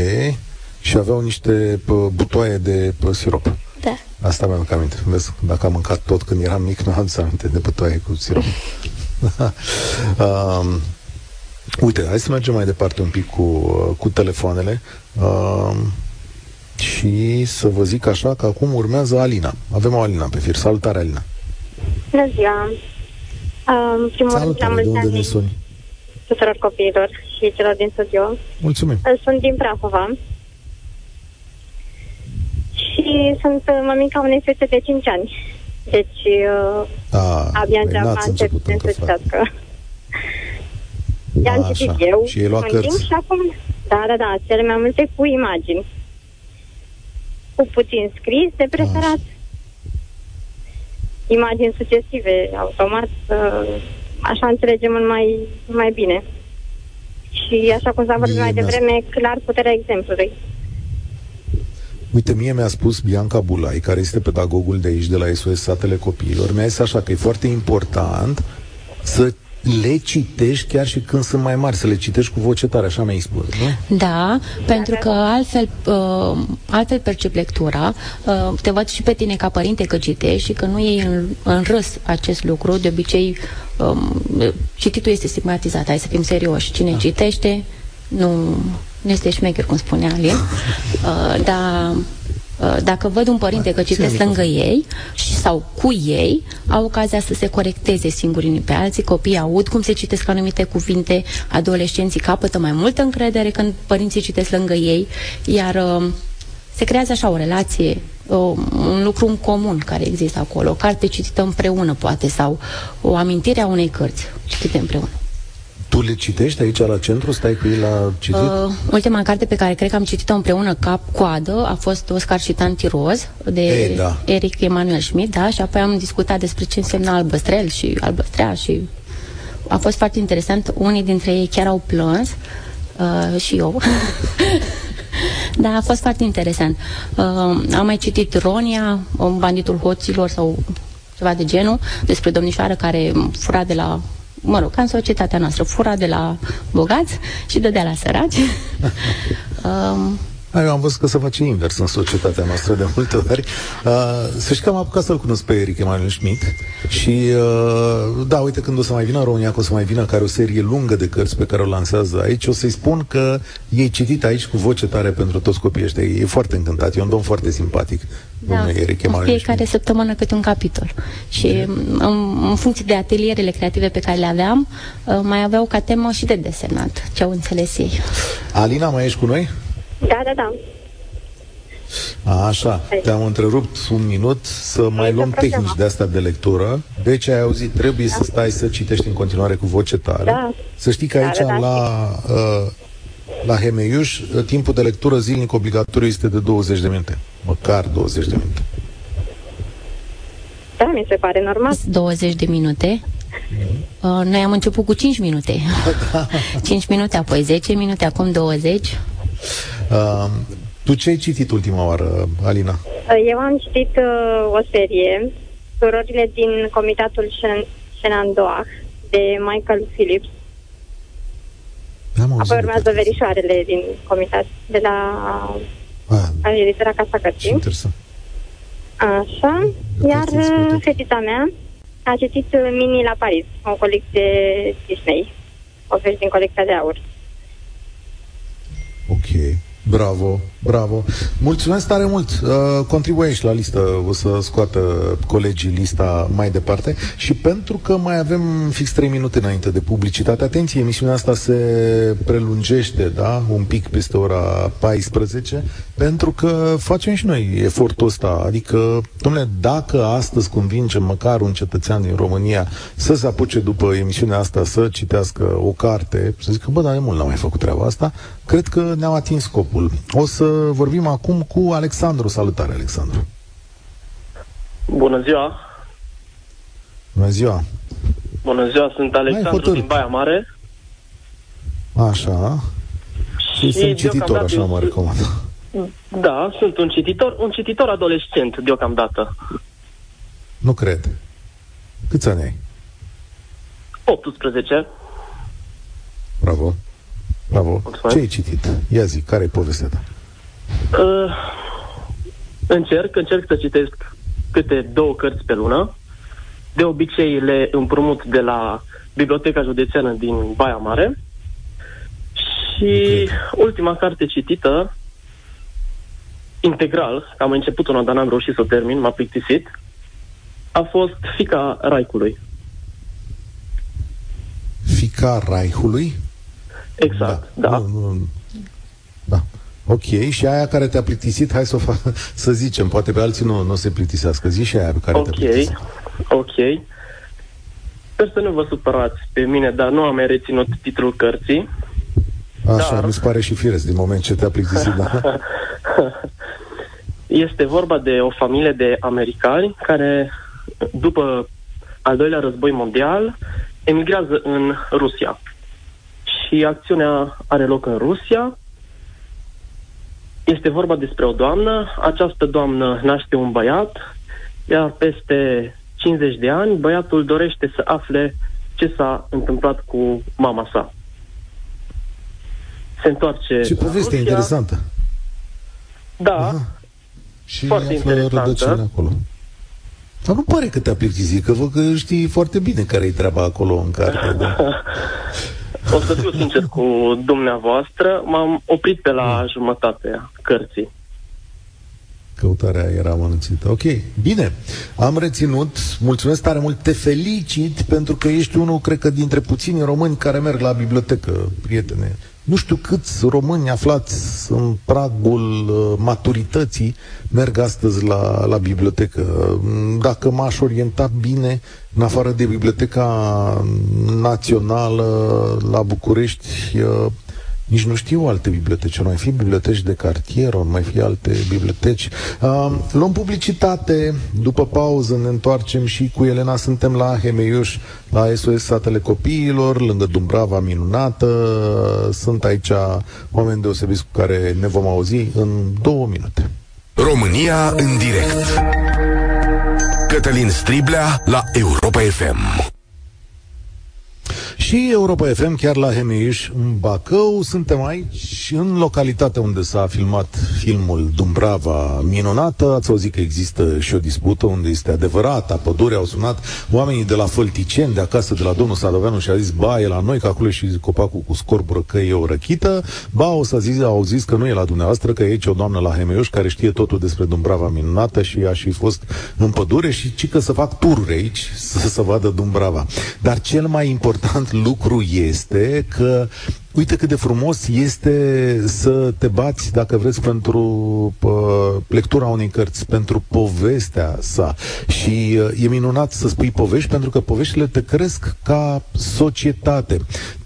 Și aveau niște pă, butoaie de pă, sirop. Da. Asta mi-am aminte. Vezi, dacă am mâncat tot când eram mic, nu am să aminte de butoaie cu sirop. um, uite, hai să mergem mai departe un pic cu, cu telefoanele. Um, și să vă zic așa că acum urmează Alina. Avem o Alina pe fir. Salutare, Alina. Bună ziua! În primul rând, la Salutare, de mulți unde ne ani suni? tuturor copiilor și celor din studio. Mulțumim. Sunt din Prahova și sunt uh, mămica unei fete de 5 ani. Deci, uh, A, abia păi începe n-ați încep început să încă, frate. citească. I-am Așa. citit eu Și ai luat în cărți? timp și acum, da, da, da, cele mai multe cu imagini. Cu puțin scris, de preferat. Imagini succesive, automat, uh, așa înțelegem mult mai, mai bine. Și așa cum s-a vorbit Mie mai mi-a devreme, clar puterea exemplului. Uite, mie mi-a spus Bianca Bulai, care este pedagogul de aici, de la SOS Satele Copiilor, mi-a zis așa că e foarte important să le citești chiar și când sunt mai mari, să le citești cu voce tare, așa mi-ai spus, nu? Da, pentru că altfel, uh, altfel percep lectura. Uh, te văd și pe tine ca părinte că citești și că nu iei în, în râs acest lucru. De obicei, um, cititul este stigmatizat. Hai să fim serioși. Cine citește, nu, nu este șmecher, cum spunea Alin. Uh, dar uh, dacă văd un părinte că citesc ține lângă ei și, sau cu ei, au ocazia să se corecteze singuri unii pe alții, copiii aud cum se citesc anumite cuvinte, adolescenții capătă mai multă încredere când părinții citesc lângă ei, iar uh, se creează așa o relație, uh, un lucru în comun care există acolo, o carte citită împreună poate, sau o amintire a unei cărți citite împreună. Tu le citești aici la centru? Stai cu ei la citit? Uh, ultima carte pe care cred că am citit-o împreună cap-coadă a fost Oscar și Tanti Roz de Ei, da. Eric Emanuel Schmidt, da, și apoi am discutat despre ce însemna albăstrel și albăstrea și a fost foarte interesant. Unii dintre ei chiar au plâns uh, și eu. Da, a fost foarte interesant. Uh, am mai citit Ronia, um, banditul hoților sau ceva de genul, despre domnișoară care fura de la mă rog, ca în societatea noastră, fura de la bogați și dădea la săraci. um, Da, Eu am văzut că se face invers în societatea noastră de multe ori. Uh, să știi că am apucat să-l cunosc pe Eric Emanuel Schmidt și, uh, da, uite, când o să mai vină în România, că o să mai vină care o serie lungă de cărți pe care o lansează aici, o să-i spun că e citit aici cu voce tare pentru toți copiii ăștia. E foarte încântat, e un domn foarte simpatic, da, domnul Eric în Emanuel fiecare Schmidt. săptămână câte un capitol. Și în, în funcție de atelierele creative pe care le aveam, uh, mai aveau ca temă și de desenat, ce au înțeles ei. Alina, mai ești cu noi? Da, da, da. A, așa, te-am întrerupt un minut să mai nicio luăm problemă. tehnici de astea de lectură. Deci ai auzit, trebuie să stai să citești în continuare cu voce tare. Da. Să știi că Da, aici da, da, la, uh, la Hemeiuș uh, timpul de lectură zilnic obligatoriu este de 20 de minute. Măcar 20 de minute. Da, mi se pare normal. 20 de minute. Uh, noi am început cu 5 minute. 5 minute, apoi 10 minute, acum 20. Uh, tu ce ai citit ultima oară, Alina? Eu am citit uh, o serie, Surorile din Comitatul Shenandoah, de Michael Phillips. Am Apoi urmează verișoarele din comitat de la ah, editora Casa Cărții. Interesant. Așa. Iar uh, fetița mea a citit uh, Mini la Paris, o colecție Disney. O din colecția de aur. Ok. Bravo, bravo. Mulțumesc tare mult. Uh, contribuiești la listă, o să scoată colegii lista mai departe. Și pentru că mai avem fix 3 minute înainte de publicitate, atenție, emisiunea asta se prelungește, da? Un pic peste ora 14, pentru că facem și noi efortul ăsta. Adică, domnule, dacă astăzi convingem măcar un cetățean din România să se apuce după emisiunea asta să citească o carte, să zică, bă, dar de mult n-am mai făcut treaba asta, cred că ne-am atins scopul. O să vorbim acum cu Alexandru. Salutare, Alexandru! Bună ziua! Bună ziua! Bună ziua, sunt Alexandru din Baia Mare. Așa. Și, și sunt cititor, așa mă recomand. Da, sunt un cititor, un cititor adolescent deocamdată. Nu cred. Câți ani ai? 18. Bravo. Bravo. Mulțumesc. Ce ai citit? Ia zi, care e povestea ta? Uh, încerc, încerc să citesc câte două cărți pe lună. De obicei le împrumut de la Biblioteca Județeană din Baia Mare. Și okay. ultima carte citită, integral, am început una, dar n-am reușit să o termin, m-a plictisit, a fost Fica Raicului. Fica Raicului? Exact, da. da. Nu, nu, da. Ok, și aia care te-a plictisit, hai să o fac, să zicem, poate pe alții nu, nu se plictisească. Zi și aia pe care okay. te-a plictisit. Ok, Sper să nu vă supărați pe mine, dar nu am mai reținut titlul cărții. Așa, dar... mi se pare și firesc din moment ce te-a plictisit, da? este vorba de o familie de americani care, după al doilea război mondial, emigrează în Rusia și acțiunea are loc în Rusia. Este vorba despre o doamnă. Această doamnă naște un băiat, iar peste 50 de ani băiatul dorește să afle ce s-a întâmplat cu mama sa. Se întoarce Ce poveste Rusia. interesantă. Da. Aha. Și foarte interesantă. acolo. Dar nu pare că te-a plictisit, că văd că știi foarte bine care e treaba acolo în carte. Da? O să fiu sincer cu dumneavoastră, m-am oprit pe la jumătatea cărții. Căutarea era amănunțită. Ok, bine. Am reținut. Mulțumesc tare mult. Te felicit pentru că ești unul, cred că, dintre puțini români care merg la bibliotecă, prietene. Nu știu câți români aflați în pragul uh, maturității merg astăzi la, la bibliotecă. Dacă m-aș orienta bine, în afară de Biblioteca Națională la București, uh, nici nu știu alte biblioteci. Nu mai fi biblioteci de cartier, nu mai fi alte biblioteci. Uh, luăm publicitate. După pauză ne întoarcem și cu Elena. Suntem la Hemeiuș, la SOS Satele Copiilor, lângă Dumbrava minunată. Sunt aici oameni deosebiți cu care ne vom auzi în două minute. România în direct. Cătălin Striblea la Europa FM. Și Europa FM, chiar la Hemeiș, în Bacău, suntem aici, în localitatea unde s-a filmat filmul Dumbrava minunată. Ați auzit că există și o dispută unde este adevărata pădure. Au sunat oamenii de la Fălticeni, de acasă, de la domnul Sadoveanu și a zis, ba, e la noi, că acolo și copacul cu scorbură, că e o răchită. Ba, o să zis, au zis că nu e la dumneavoastră, că e aici o doamnă la Hemeiuș care știe totul despre Dumbrava minunată și a și fost în pădure și ci că să fac tururi aici, să, să vadă Dumbrava. Dar cel mai important lucru este că uite cât de frumos este să te bați, dacă vreți, pentru uh, lectura unei cărți, pentru povestea sa. Și uh, e minunat să spui povești, pentru că poveștile te cresc ca societate.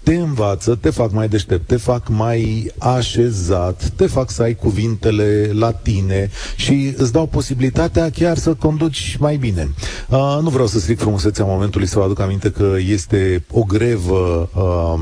Te învață, te fac mai deștept, te fac mai așezat, te fac să ai cuvintele la tine și îți dau posibilitatea chiar să conduci mai bine. Uh, nu vreau să stric frumusețea momentului să vă aduc aminte că este o grevă uh,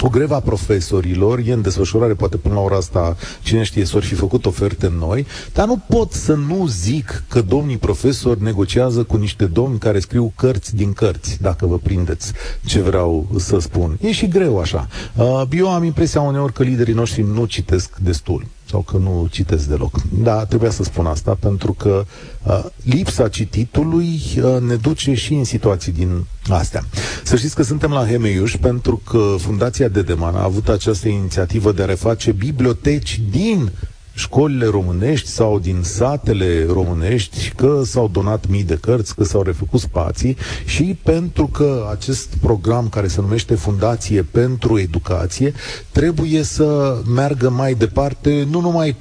o greva profesorilor e în desfășurare, poate până la ora asta, cine știe, s-or fi făcut oferte noi, dar nu pot să nu zic că domnii profesori negociază cu niște domni care scriu cărți din cărți, dacă vă prindeți ce vreau să spun. E și greu așa. Uh, eu am impresia uneori că liderii noștri nu citesc destul sau că nu citesc deloc. Da, trebuia să spun asta, pentru că uh, lipsa cititului uh, ne duce și în situații din astea. Să știți că suntem la Hemeiuș pentru că Fundația Dedeman a avut această inițiativă de a reface biblioteci din școlile românești sau din satele românești, că s-au donat mii de cărți, că s-au refăcut spații și pentru că acest program care se numește Fundație pentru Educație trebuie să meargă mai departe, nu numai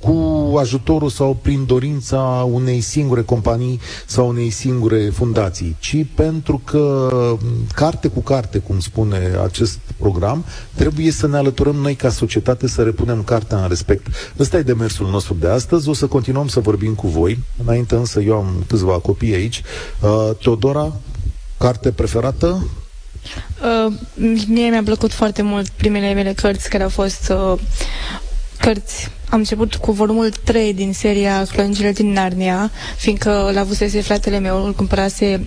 cu ajutorul sau prin dorința unei singure companii sau unei singure fundații, ci pentru că carte cu carte, cum spune acest program, trebuie să ne alăturăm noi ca societate să repunem cartea în respect. Ăsta e demersul nostru de astăzi. O să continuăm să vorbim cu voi. Înainte însă eu am câțiva copii aici. Uh, Teodora, carte preferată? Uh, mie mi-a plăcut foarte mult primele mele cărți care au fost uh, cărți am început cu volumul 3 din seria Clăngile din Narnia, fiindcă l-a avusese fratele meu, îl cumpărase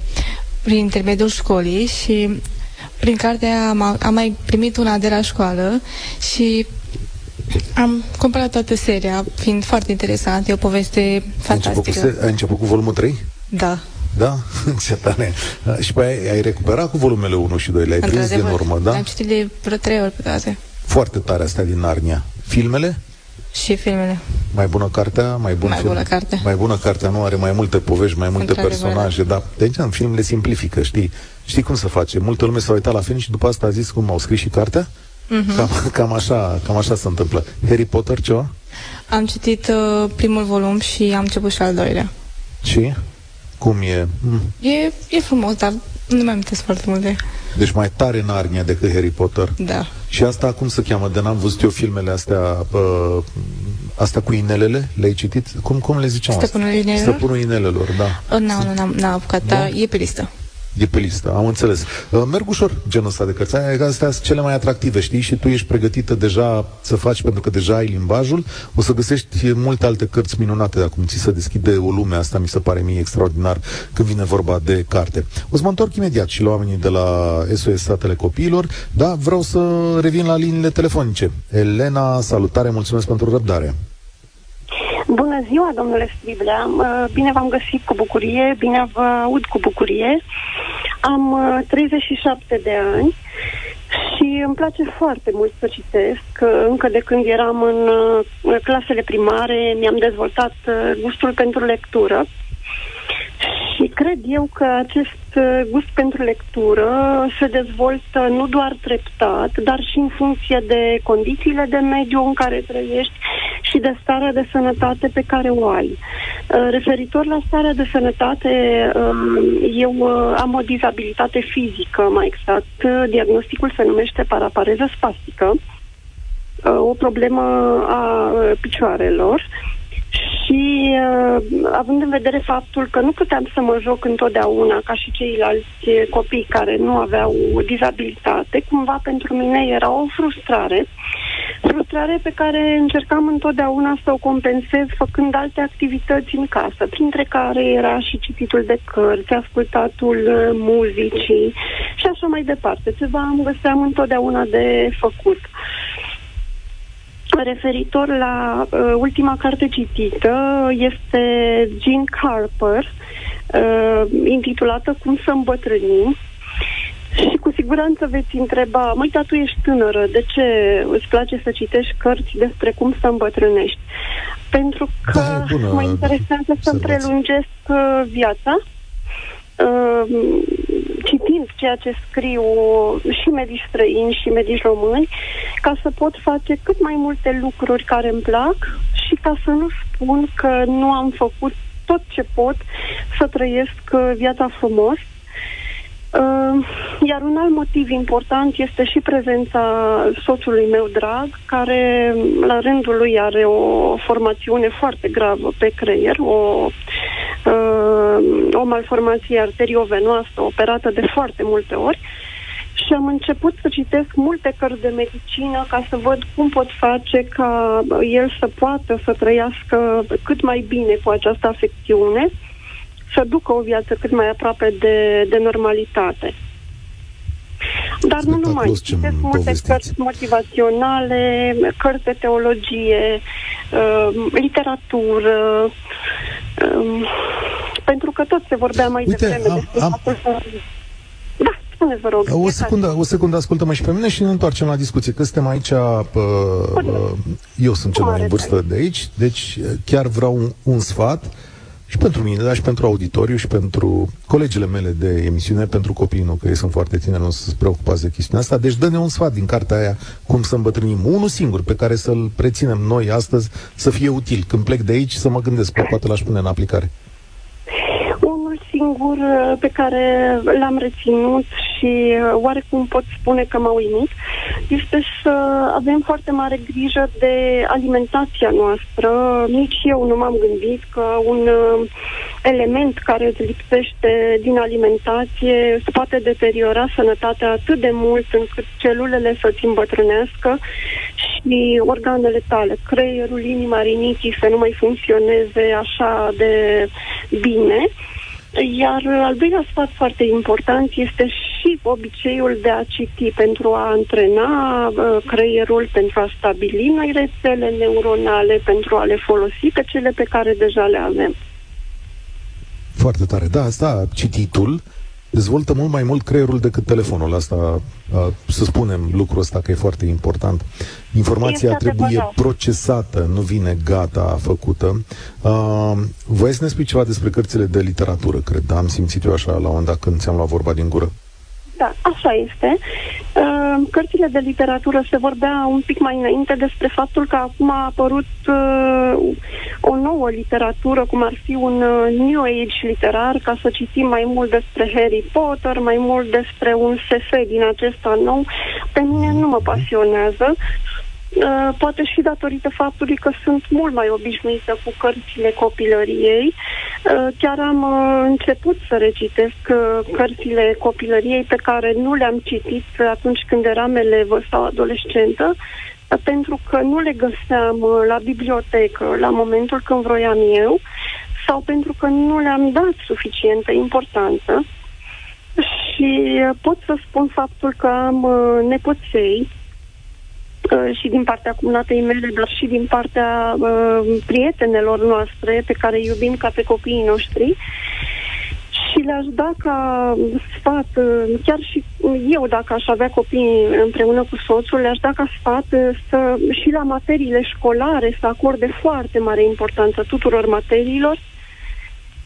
prin intermediul școlii și prin cartea am, am mai primit una de la școală și am cumpărat toată seria, fiind foarte interesant, e o poveste fantastică. Ai început cu, ai început cu volumul 3? Da. Da? Ce tare. Și pe ai, ai recuperat cu volumele 1 și 2, le-ai prins din urmă, da? Am citit de vreo 3 ori pe toate. Foarte tare astea din Narnia. Filmele? Și filmele. Mai bună cartea, mai bun mai film. bună carte. Mai bună cartea, nu are mai multe povești, mai multe personaje, dar deci în film le simplifică, știi? Știi cum se face? Multă lume s-a uitat la film și după asta a zis cum au scris și cartea? Mm-hmm. Cam, cam, așa, cam așa se întâmplă. Harry Potter, ceva? Am citit uh, primul volum și am început și al doilea. Și? Cum e? Mm. E, e frumos, dar nu mai amintesc foarte multe. Deci mai tare Narnia decât Harry Potter. Da. Și asta cum se cheamă? De n-am văzut eu filmele astea, uh, asta cu inelele, le-ai citit? Cum, cum le ziceam Stăpânul asta? Inelelor? Stăpânul inelelor, da. Nu, nu, n-am, n-am apucat, dar e pe listă. E pe listă, am înțeles. Uh, merg ușor genul ăsta de cărți. Astea sunt cele mai atractive, știi? Și tu ești pregătită deja să faci, pentru că deja ai limbajul. O să găsești multe alte cărți minunate de acum. Ți se deschide o lume, asta mi se pare mie extraordinar când vine vorba de carte. O să mă întorc imediat și la oamenii de la SOS Satele Copiilor, da, vreau să revin la liniile telefonice. Elena, salutare, mulțumesc pentru răbdare. Bună ziua, domnule Striblea! Bine v-am găsit cu bucurie, bine vă aud cu bucurie. Am 37 uh, de ani și îmi place foarte mult să citesc. Încă de când eram în uh, clasele primare mi-am dezvoltat uh, gustul pentru lectură și cred eu că acest gust pentru lectură se dezvoltă nu doar treptat, dar și în funcție de condițiile de mediu în care trăiești și de starea de sănătate pe care o ai. Uh, referitor la starea de sănătate, um, eu uh, am o dizabilitate fizică, mai exact. Diagnosticul se numește parapareză spastică, uh, o problemă a picioarelor și uh, având în vedere faptul că nu puteam să mă joc întotdeauna ca și ceilalți copii care nu aveau dizabilitate, cumva pentru mine era o frustrare. Frustrare pe care încercam întotdeauna să o compensez făcând alte activități în casă, printre care era și cititul de cărți, ascultatul uh, muzicii și așa mai departe. Ceva îmi găseam întotdeauna de făcut. Referitor la uh, ultima carte citită, este Jean Carper, uh, intitulată Cum să îmbătrânim. Și cu siguranță veți întreba, măi, dar tu ești tânără, de ce îți place să citești cărți despre cum să îmbătrânești? Pentru că da, bună, mă interesează să-mi prelungesc uh, viața. Uh, citind ceea ce scriu și medici străini și medici români, ca să pot face cât mai multe lucruri care îmi plac și ca să nu spun că nu am făcut tot ce pot să trăiesc uh, viața frumos. Uh, iar un alt motiv important este și prezența soțului meu drag, care la rândul lui are o formațiune foarte gravă pe creier, o, uh, o malformație arteriovenoasă operată de foarte multe ori. Și am început să citesc multe cărți de medicină ca să văd cum pot face ca el să poată să trăiască cât mai bine cu această afecțiune, să ducă o viață cât mai aproape de, de normalitate. Dar nu numai, citesc multe cărți motivaționale, cărți de teologie, uh, literatură, uh, pentru că tot se vorbea mai Uite, devreme am, despre am, faptul că... Da, spuneți, vă rog. O secundă, o secundă, ascultă-mă și pe mine și ne întoarcem la discuție, că suntem aici, pă, eu sunt cel mai în vârstă de aici, deci chiar vreau un, un sfat și pentru mine, dar și pentru auditoriu și pentru colegele mele de emisiune, pentru copiii, nu, că ei sunt foarte tineri, nu se preocupați de chestiunea asta. Deci dă-ne un sfat din cartea aia, cum să îmbătrânim. Unul singur, pe care să-l preținem noi astăzi, să fie util. Când plec de aici, să mă gândesc, poate l-aș pune în aplicare singur uh, pe care l-am reținut și uh, oarecum pot spune că m-a uimit este să avem foarte mare grijă de alimentația noastră. Nici eu nu m-am gândit că un uh, element care îți lipsește din alimentație se poate deteriora sănătatea atât de mult încât celulele să-ți îmbătrânească și organele tale, creierul, inima, rinichii să nu mai funcționeze așa de bine. Iar al doilea sfat foarte important este și obiceiul de a citi pentru a antrena uh, creierul, pentru a stabili noi rețele neuronale, pentru a le folosi pe cele pe care deja le avem. Foarte tare. Da, asta, cititul, dezvoltă mult mai mult creierul decât telefonul. Asta, să spunem lucrul ăsta că e foarte important. Informația este trebuie adevărat. procesată, nu vine gata, făcută. Uh, Voi să ne spui ceva despre cărțile de literatură, cred. Am simțit eu așa la un dat când ți-am luat vorba din gură. Da, așa este. Uh, cărțile de literatură se vorbea un pic mai înainte despre faptul că acum a apărut uh, o nouă literatură, cum ar fi un uh, New Age literar, ca să citim mai mult despre Harry Potter, mai mult despre un SF din acesta nou. Pe mine nu mă pasionează. Uh, poate și datorită faptului că sunt mult mai obișnuită cu cărțile copilăriei. Uh, chiar am uh, început să recitesc cărțile copilăriei pe care nu le-am citit atunci când eram elevă sau adolescentă, pentru că nu le găseam la bibliotecă la momentul când vroiam eu sau pentru că nu le-am dat suficientă importanță. Și pot să spun faptul că am nepoței Uh, și din partea cumnatei mele, dar și din partea uh, prietenelor noastre pe care îi iubim ca pe copiii noștri. Și le-aș da ca sfat, uh, chiar și eu dacă aș avea copii împreună cu soțul, le-aș da ca sfat uh, să, și la materiile școlare să acorde foarte mare importanță tuturor materiilor,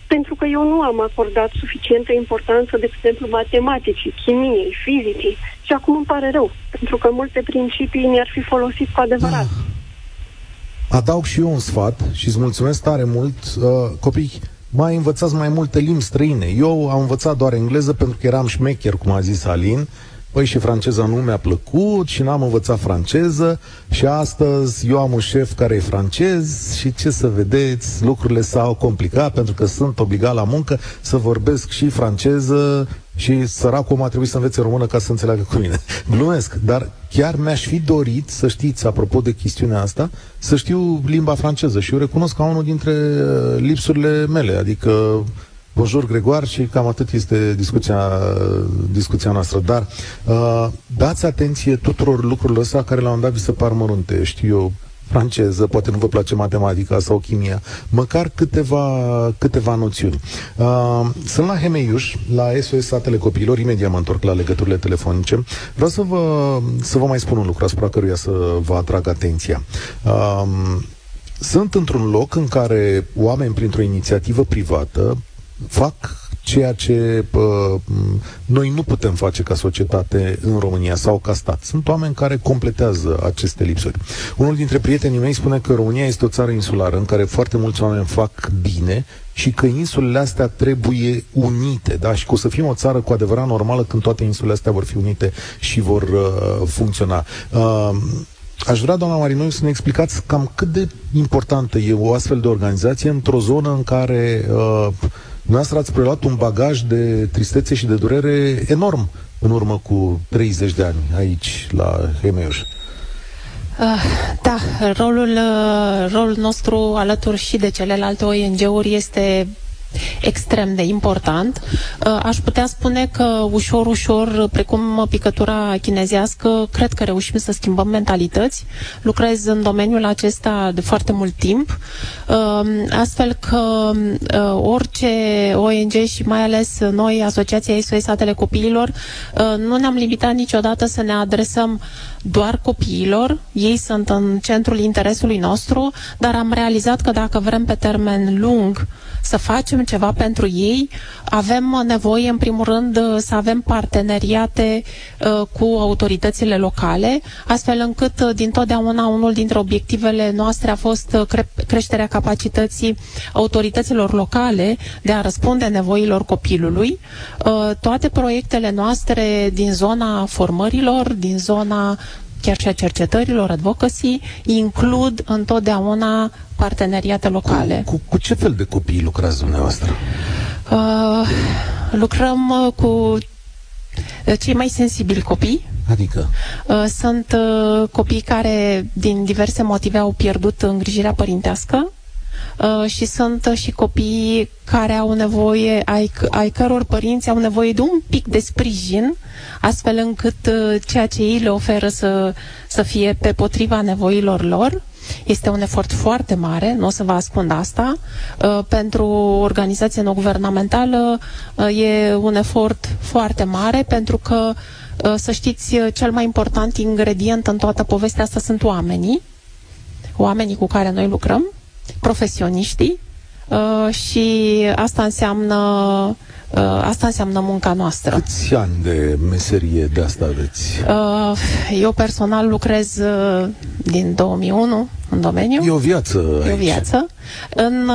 pentru că eu nu am acordat suficientă importanță, de exemplu, matematicii, chimiei, fizicii. Și acum îmi pare rău, pentru că multe principii mi-ar fi folosit cu adevărat. Da. Adaug și eu un sfat și îți mulțumesc tare mult. Uh, copii, mai învățați mai multe limbi străine. Eu am învățat doar engleză pentru că eram șmecher, cum a zis Alin, Păi și franceza nu mi-a plăcut și n-am învățat franceză și astăzi eu am un șef care e francez și ce să vedeți, lucrurile s-au complicat pentru că sunt obligat la muncă să vorbesc și franceză și săracul a trebuit să învețe română ca să înțeleagă cu mine. Glumesc, dar chiar mi-aș fi dorit să știți, apropo de chestiunea asta, să știu limba franceză și eu recunosc ca unul dintre uh, lipsurile mele, adică Bonjour, Gregoar, și cam atât este discuția, discuția noastră. Dar uh, dați atenție tuturor lucrurilor astea care la un dat vi se par mărunte. Știu eu, franceză, poate nu vă place matematica sau chimia, măcar câteva, câteva noțiuni. Uh, sunt la Hemeiuș, la SOS Satele Copiilor, imediat mă întorc la legăturile telefonice. Vreau să vă, să vă mai spun un lucru asupra căruia să vă atrag atenția. Uh, sunt într-un loc în care oameni, printr-o inițiativă privată, fac ceea ce uh, noi nu putem face ca societate în România sau ca stat. Sunt oameni care completează aceste lipsuri. Unul dintre prietenii mei spune că România este o țară insulară în care foarte mulți oameni fac bine și că insulele astea trebuie unite, da? Și că o să fim o țară cu adevărat normală când toate insulele astea vor fi unite și vor uh, funcționa. Uh, Aș vrea, doamna Marinoiu, să ne explicați cam cât de importantă e o astfel de organizație într-o zonă în care uh, Dumneavoastră ați preluat un bagaj de tristețe și de durere enorm în urmă cu 30 de ani aici, la Hemeuș. Uh, da, rolul, uh, rolul nostru alături și de celelalte ONG-uri este extrem de important. Uh, aș putea spune că ușor, ușor, precum picătura chinezească, cred că reușim să schimbăm mentalități. Lucrez în domeniul acesta de foarte mult timp, uh, astfel că uh, orice ONG și mai ales noi, Asociația SOS Satele Copiilor, nu ne-am limitat niciodată să ne adresăm doar copiilor, ei sunt în centrul interesului nostru, dar am realizat că dacă vrem pe termen lung să facem ceva pentru ei, avem nevoie, în primul rând, să avem parteneriate uh, cu autoritățile locale, astfel încât, uh, din totdeauna, unul dintre obiectivele noastre a fost uh, cre- creșterea capacității autorităților locale de a răspunde nevoilor copilului. Toate proiectele noastre din zona formărilor, din zona chiar și a cercetărilor, advocacy, includ întotdeauna parteneriate locale. Cu, cu, cu ce fel de copii lucrați dumneavoastră? Uh, lucrăm uh, cu uh, cei mai sensibili copii. Adică? Uh, sunt uh, copii care, din diverse motive, au pierdut îngrijirea părintească. Uh, și sunt uh, și copii care au nevoie, ai, ai căror părinți au nevoie de un pic de sprijin, astfel încât uh, ceea ce ei le oferă să, să fie pe potriva nevoilor lor. Este un efort foarte mare, nu o să vă ascund asta. Uh, pentru o organizație non-guvernamentală uh, e un efort foarte mare pentru că, uh, să știți, cel mai important ingredient în toată povestea asta sunt oamenii, oamenii cu care noi lucrăm, profesioniștii și asta înseamnă Uh, asta înseamnă munca noastră. Câți ani de meserie de asta aveți? Uh, eu personal lucrez uh, din 2001 în domeniu. E o viață aici. E o viață. În,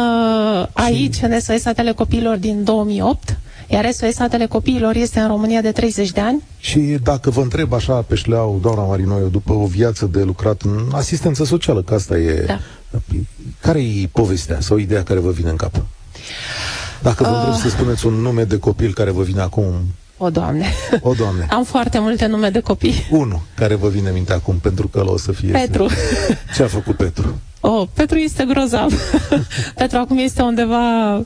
aici, și... în SOS Satele Copiilor din 2008, iar SOS Satele Copiilor este în România de 30 de ani. Și dacă vă întreb așa pe șleau, doamna Marinoiu, după o viață de lucrat în asistență socială, că asta e... Da. Care e povestea sau ideea care vă vine în cap? Dacă vă uh... să spuneți un nume de copil care vă vine acum... O, Doamne! O, Doamne! Am foarte multe nume de copii. Unul care vă vine în minte acum, pentru că o să fie... Petru. Ce a făcut Petru? Oh, Petru este grozav. Petru acum este undeva uh,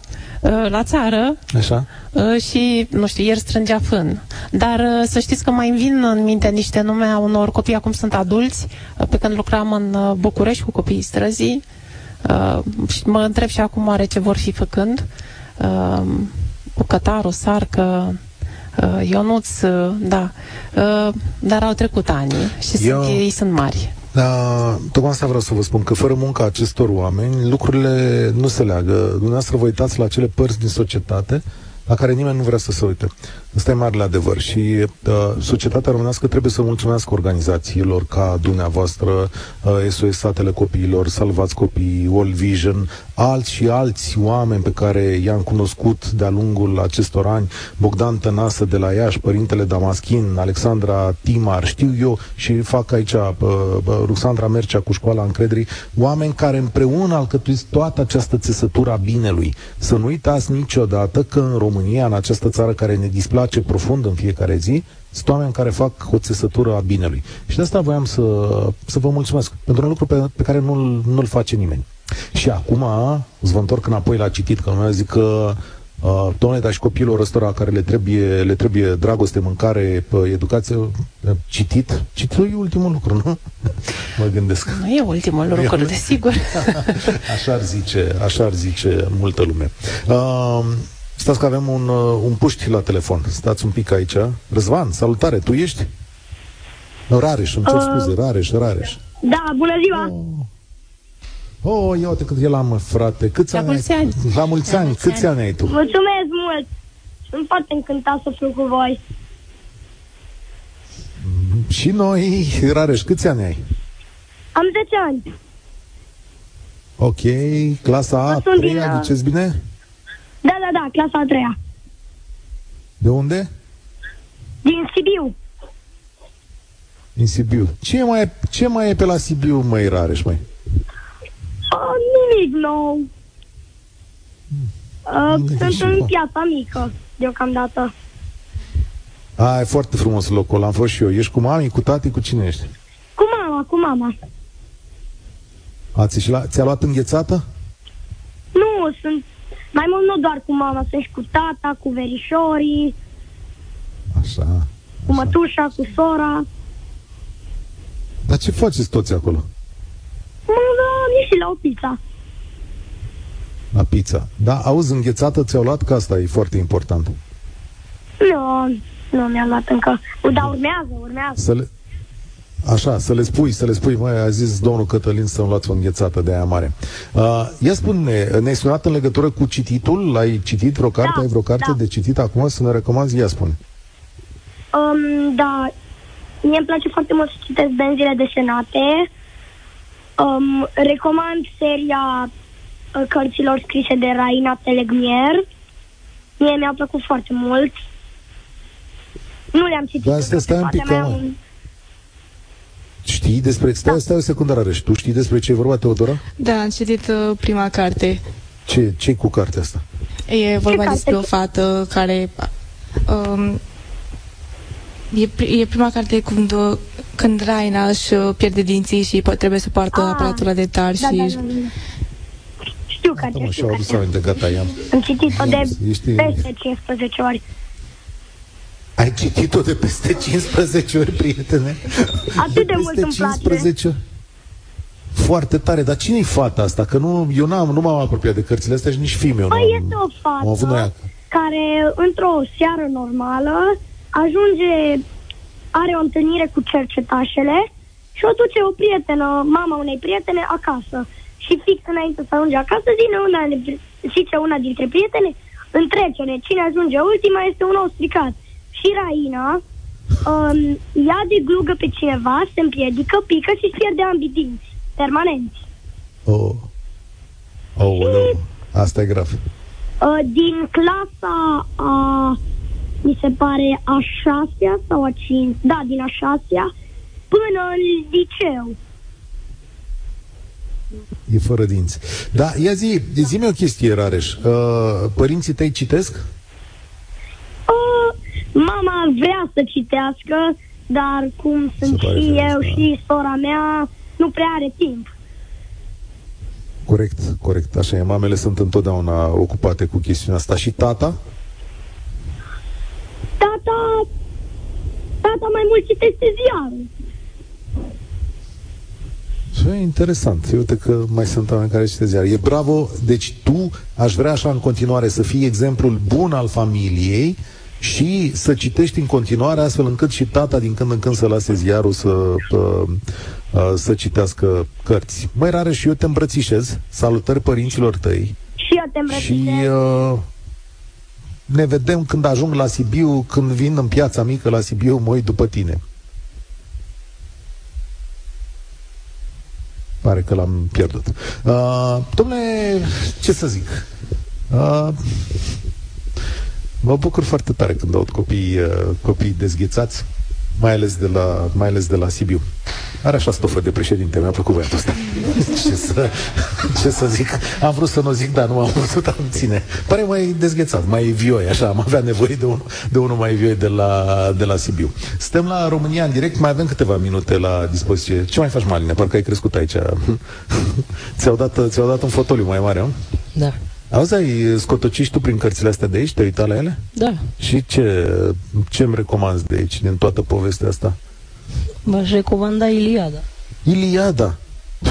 la țară Așa. Uh, și, nu știu, ieri strângea fân. Dar uh, să știți că mai îmi vin în minte niște nume a unor copii, acum sunt adulți, uh, pe când lucram în uh, București cu copiii străzii. Uh, și mă întreb și acum oare ce vor fi făcând. Uh, uh, Bucătaru, Sarcă, uh, Ionuț, uh, da, uh, dar au trecut ani și Eu... sunt, ei sunt mari. Da, tocmai asta vreau să vă spun, că fără munca acestor oameni, lucrurile nu se leagă. Dumneavoastră vă uitați la acele părți din societate la care nimeni nu vrea să se uite. Ăsta e marele adevăr și uh, societatea românească trebuie să mulțumească organizațiilor ca dumneavoastră, uh, SOS Satele Copiilor, Salvați Copiii, All Vision, alți și alți oameni pe care i-am cunoscut de-a lungul acestor ani, Bogdan Tănasă de la Iași, Părintele Damaschin, Alexandra Timar, știu eu și fac aici uh, uh, Ruxandra Mercea cu școala încrederii, oameni care împreună alcătuiți toată această țesătură a binelui. Să nu uitați niciodată că în România, în această țară care ne displace place profund în fiecare zi, sunt oameni care fac o țesătură a binelui. Și de asta voiam să, să vă mulțumesc pentru un lucru pe, pe care nu-l, nu-l face nimeni. Și acum, îți vă întorc înapoi la citit, că lumea zic că Uh, domnule, dar și copiilor ăstora care le trebuie, le trebuie dragoste, mâncare, educație, citit, cititul e ultimul lucru, nu? mă gândesc. Nu e ultimul lucru, desigur. așa ar zice, așa ar zice multă lume. Uh, Stați că avem un, uh, un puști la telefon. Stați un pic aici. Răzvan, salutare, tu ești? No, Rareș, îmi cer uh, scuze, Rareș, Rareș. Da, bună ziua! Oh, oh ia uite cât el am, frate. Câți la ani mulți ani. La mulți ani. Câți ani ai tu? Mulțumesc mult! sunt foarte încântat să fiu cu voi. Și noi, Rareș, câți ani ai? Am 10 ani. Ok, clasa A, 3, din, ziceți bine? Da, da, da, clasa a treia. De unde? Din Sibiu. Din Sibiu. Ce mai e, ce mai e pe la Sibiu, mai Rareș, mai? Uh, nimic nou. Uh, sunt în piața mică, deocamdată. A, e foarte frumos locul ăla, am fost și eu. Ești cu mami, cu tati, cu cine ești? Cu mama, cu mama. Ați și la, ți-a luat înghețată? Nu, sunt mai mult nu doar cu mama, sunt și cu tata, cu verișorii. Așa. Cu mătușa, cu sora. Dar ce faceți toți acolo? Mă, da, și la o pizza. La pizza. Da, auzi, înghețată ți-au luat? Că asta e foarte important. Nu, nu mi-a luat încă. Dar urmează, urmează. Să le... Așa, să le spui, să le spui, mai a zis domnul Cătălin să-mi luați o înghețată de aia mare. Uh, ia spune, ne-ai sunat în legătură cu cititul? L-ai citit vreo carte? Da, Ai vreo carte da. de citit acum să ne recomanzi? Ia spune. Um, da, mie îmi place foarte mult să citesc benzile desenate. Um, recomand seria uh, cărților scrise de Raina Telegmier. Mie mi-a plăcut foarte mult. Nu le-am citit. Da, stai, stai un pic, mea mă. un... Știi despre... Stai, da. stai o secundă, Rareș. Tu știi despre ce e vorba, Teodora? Da, am citit uh, prima carte. Ce, ce cu cartea asta? E vorba carte? despre o fată care... Um, e, pri- e prima carte când, uh, când Raina își uh, pierde dinții și po- trebuie să poartă Ah, aparatura de tar Da, și... da, da, da. Știu Da, carte, mă, știu și-au adus carte. aminte, gata, i-am. Am citit-o de Ești- peste 15 ori. Ai citit-o de peste 15 ori, prietene? Atât de mult peste îmi place. 15? Foarte tare, dar cine-i fata asta? Că nu, eu n-am, nu m-am apropiat de cărțile astea și nici film eu nu Păi am, este o am avut noi fată acasă. care într-o seară normală ajunge, are o întâlnire cu cercetașele și o duce o prietenă, mama unei prietene, acasă. Și fix înainte să ajunge acasă, zine una, zice una dintre prietene, în trecere, cine ajunge ultima este un nou stricat. Și Raina um, ia de glugă pe cineva, se împiedică, pică și își pierde ambii dinți, permanent. Oh. Oh, oh, asta e grav. Uh, din clasa a, mi se pare, a șasea sau a cinci, da, din a șasea, până în liceu. E fără dinți. Da, ia zi, zi-mi o chestie, Rareș. Uh, părinții tăi citesc? Uh, mama vrea să citească, dar cum sunt pare și firesc, eu da. și sora mea, nu prea are timp. Corect, corect. Așa e, mamele sunt întotdeauna ocupate cu chestiunea asta. Și tata? Tata, tata mai mult citește ziarul. Ce interesant. Uite că mai sunt oameni care citesc ziar. E bravo. Deci tu aș vrea așa în continuare să fii exemplul bun al familiei și să citești în continuare astfel încât și tata din când în când să lase ziarul să, uh, uh, să citească cărți. Mai rare și eu te îmbrățișez. Salutări părinților tăi. Și eu te îmbrățișez. Și uh, ne vedem când ajung la Sibiu, când vin în piața mică la Sibiu, mă uit după tine. Pare că l-am pierdut. Uh, domnule, ce să zic? Uh, mă bucur foarte tare când aud copii, uh, copii dezghețați, mai ales de la, mai ales de la Sibiu. Are așa stofă de președinte, mi-a plăcut băiatul ăsta. ce, să, ce să zic? Am vrut să nu zic, dar nu am putut am ține. Pare mai dezghețat, mai vioi, așa. Am avea nevoie de unul, de unul mai vioi de la, de la Sibiu. Suntem la România în direct, mai avem câteva minute la dispoziție. Ce mai faci, Maline? Parcă ai crescut aici. ți-au, dat, ți-au dat un fotoliu mai mare, nu? Da. Auzi, ai scotociști tu prin cărțile astea de aici? Te-ai uitat la ele? Da. Și ce, ce îmi recomanzi de aici, din toată povestea asta? V-aș recomanda Iliada. Iliada.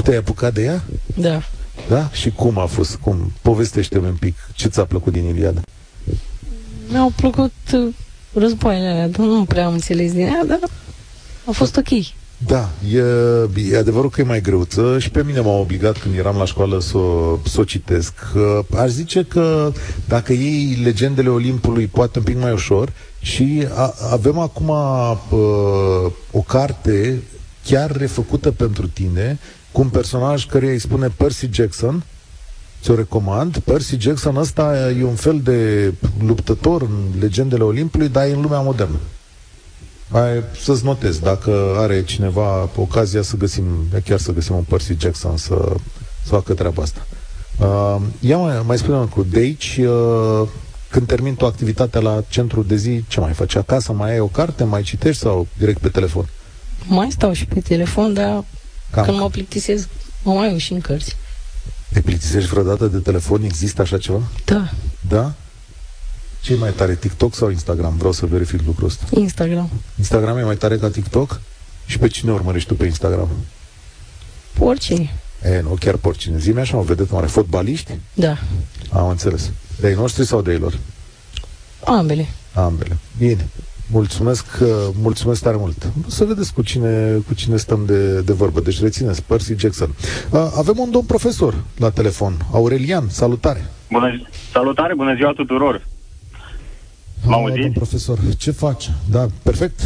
Te-ai apucat de ea? Da. Da? Și cum a fost? Cum? Povestește-mi un pic. Ce ți-a plăcut din Iliada? Mi-au plăcut uh, războaiele alea, dar nu prea am înțeles din ea, dar a fost ok. Da, e, e adevărul că e mai greuță și pe mine m-a obligat când eram la școală să, să o citesc. Aș zice că dacă iei legendele Olimpului, poate un pic mai ușor și a, avem acum a, o carte chiar refăcută pentru tine cu un personaj care îi spune Percy Jackson, ți-o recomand. Percy Jackson ăsta e un fel de luptător în legendele Olimpului, dar e în lumea modernă. Ai, să-ți notez, dacă are cineva ocazia să găsim, chiar să găsim un Percy Jackson să, să facă treaba asta. Uh, ia mai, mai spune un lucru. De aici, uh, când termin tu activitatea la centru de zi, ce mai faci? Acasă mai ai o carte, mai citești sau direct pe telefon? Mai stau și pe telefon, dar Cam. când mă plictisesc, mă mai și în cărți. Te plictisești vreodată de telefon? Există așa ceva? Da. Da? Ce e mai tare, TikTok sau Instagram? Vreau să verific lucrul ăsta. Instagram. Instagram e mai tare ca TikTok? Și pe cine urmărești tu pe Instagram? Porcine. E, nu, chiar porcine. Zi-mi așa, o vedetă mare. Fotbaliști? Da. Am înțeles. De ai noștri sau de ei lor? Ambele. Ambele. Bine. Mulțumesc, uh, mulțumesc tare mult. Să vedeți cu cine, cu cine stăm de, de vorbă. Deci rețineți, Percy Jackson. Uh, avem un domn profesor la telefon, Aurelian. Salutare! Bună, salutare, bună ziua tuturor! M auzit? profesor, ce faci? Da, perfect.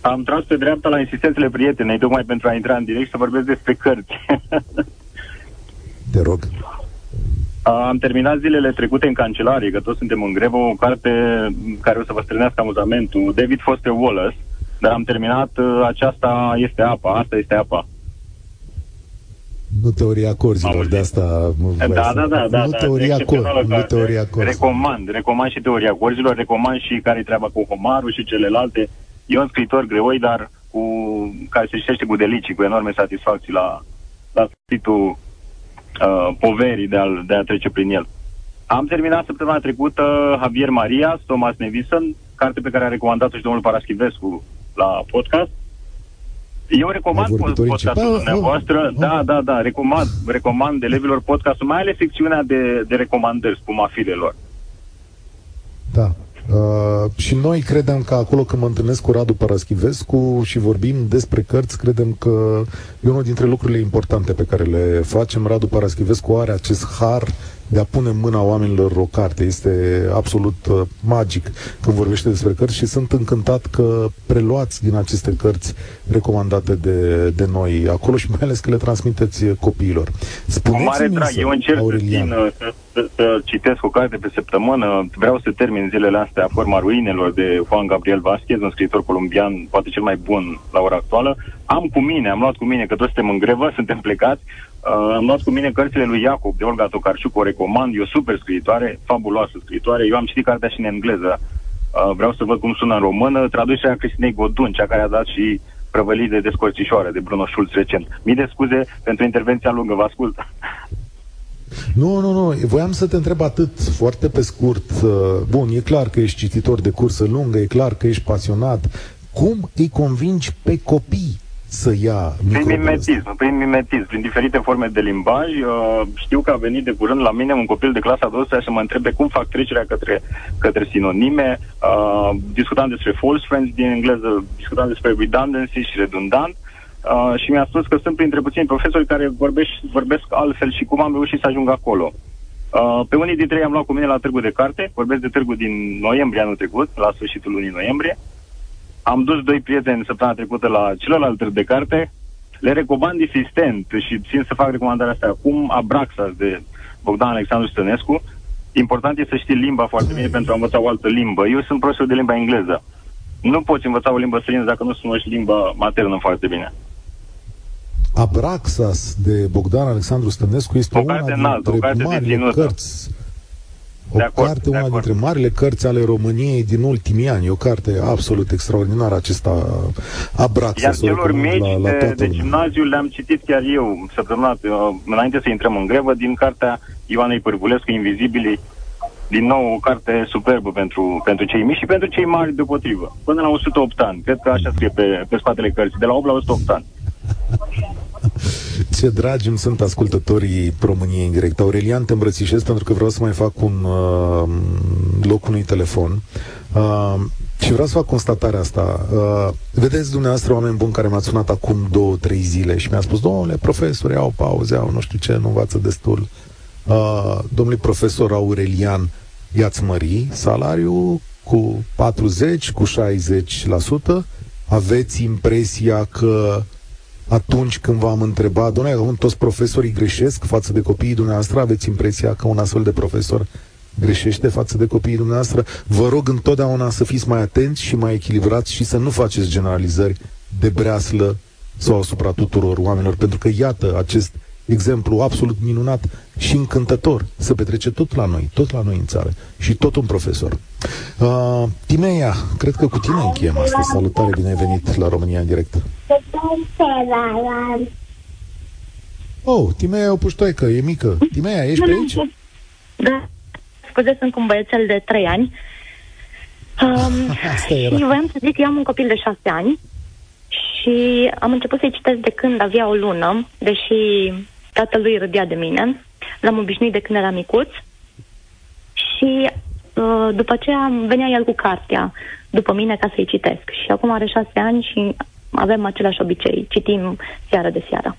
Am tras pe dreapta la insistențele prietenei, tocmai pentru a intra în direct să vorbesc despre cărți. Te rog. Am terminat zilele trecute în cancelarie, că toți suntem în grevă, o carte care o să vă strânească amuzamentul, David Foster Wallace, dar am terminat, uh, aceasta este apa, asta este apa. Nu teoria corzilor, de asta... Da, da, da, da, da. Nu teoria, cor, nu teoria corzilor. Recomand, recomand și teoria corzilor, recomand și care treaba cu Homarul și celelalte. E un scriitor greoi, dar cu, care se ștește cu delicii, cu enorme satisfacții la, la sfârșitul uh, poverii de a, de a trece prin el. Am terminat săptămâna trecută Javier Maria, Thomas Nevison, carte pe care a recomandat-o și domnul Paraschivescu la podcast. Eu recomand podcastul dumneavoastră, oh, da, da, da, recomand, recomand elevilor podcastul, mai ales secțiunea de, de recomandări, spumafilelor. Da. Uh, și noi credem că acolo când mă întâlnesc cu Radu Paraschivescu și vorbim despre cărți, credem că e unul dintre lucrurile importante pe care le facem. Radu Paraschivescu are acest har de a pune în mâna oamenilor o carte. Este absolut uh, magic când vorbește despre cărți și sunt încântat că preluați din aceste cărți recomandate de, de noi acolo și mai ales că le transmiteți copiilor. Spuneți Cu mare drag, eu încerc Aurelian. să, să, să, să citesc o carte pe săptămână. Vreau să termin zilele astea Forma ruinelor de Juan Gabriel Vasquez, un scriitor colombian, poate cel mai bun la ora actuală. Am cu mine, am luat cu mine, că toți suntem în grevă, suntem plecați, Uh, am luat cu mine cărțile lui Iacob de Olga Tocarciuc, o recomand, e o super scriitoare, fabuloasă scriitoare. Eu am citit cartea și în engleză. Uh, vreau să văd cum sună în română, traducerea Cristinei Godun, cea care a dat și prăvălii de descorțișoare de Bruno Schulz recent. Mii de scuze pentru intervenția lungă, vă ascult. Nu, nu, nu. Voiam să te întreb atât, foarte pe scurt. Uh, bun, e clar că ești cititor de cursă lungă, e clar că ești pasionat. Cum îi convingi pe copii să ia Prin mimetism, prin mimetism, prin diferite forme de limbaj. Uh, știu că a venit de curând la mine un copil de clasa 12 să mă întrebe cum fac trecerea către, către sinonime. Uh, discutam despre false friends din engleză, discutam despre redundancy și redundant. Uh, și mi-a spus că sunt printre puțini profesori care vorbesc, vorbesc altfel și cum am reușit să ajung acolo. Uh, pe unii dintre ei am luat cu mine la târgul de carte, vorbesc de târgul din noiembrie anul trecut, la sfârșitul lunii noiembrie. Uh, am dus doi prieteni săptămâna trecută la celălalt târg de carte. Le recomand insistent și țin să fac recomandarea asta acum, Abraxas de Bogdan Alexandru Stănescu. Important e să știi limba foarte bine pentru a învăța o altă limbă. Eu sunt profesor de limba engleză. Nu poți învăța o limbă străină dacă nu cunoști limba maternă foarte bine. Abraxas de Bogdan Alexandru Stănescu este o una dintre marile cărți o acord, carte, una dintre marile cărți ale României din ultimii ani. O carte absolut extraordinară, acesta Abrax. Iar celor mici la, la de, de gimnaziu le-am citit chiar eu săptămâna, uh, înainte să intrăm în grevă, din cartea Ioanei Pârvulescu, Invizibilii, din nou o carte superbă pentru, pentru cei mici și pentru cei mari deopotrivă. Până la 108 ani. Cred că așa scrie pe, pe spatele cărții. De la 8 la 108 ani. Ce dragi îmi sunt ascultătorii României în direct. Aurelian, te îmbrățișez pentru că vreau să mai fac un uh, loc unui telefon. Uh, Și vreau să fac constatarea asta. Uh, vedeți dumneavoastră oameni buni care m-ați sunat acum două, trei zile și mi-a spus, domnule profesor, iau pauze, au nu știu ce, nu învață destul. Uh, domnului profesor Aurelian, i-ați mări salariul cu 40, cu 60%, aveți impresia că atunci când v-am întrebat, domnule, toți profesorii greșesc față de copiii dumneavoastră, aveți impresia că un astfel de profesor greșește față de copiii dumneavoastră. Vă rog întotdeauna să fiți mai atenți și mai echilibrați și să nu faceți generalizări de breaslă sau asupra tuturor oamenilor, pentru că iată acest exemplu absolut minunat și încântător se petrece tot la noi, tot la noi în țară și tot un profesor. Uh, Timeia, cred că cu tine încheiem astăzi. Salutare, bine ai venit la România în direct. Oh, Timeia e o puștoică, e mică. Timeia, ești pe aici? Da scuze, sunt cu un băiețel de 3 ani. Um, Asta era. Și voiam să zic, eu am un copil de 6 ani și am început să-i citesc de când avea o lună, deși tatălui râdea de mine. L-am obișnuit de când era micuț și uh, după aceea venea el cu cartea după mine ca să-i citesc. Și acum are 6 ani și avem același obicei, citim seara de seară.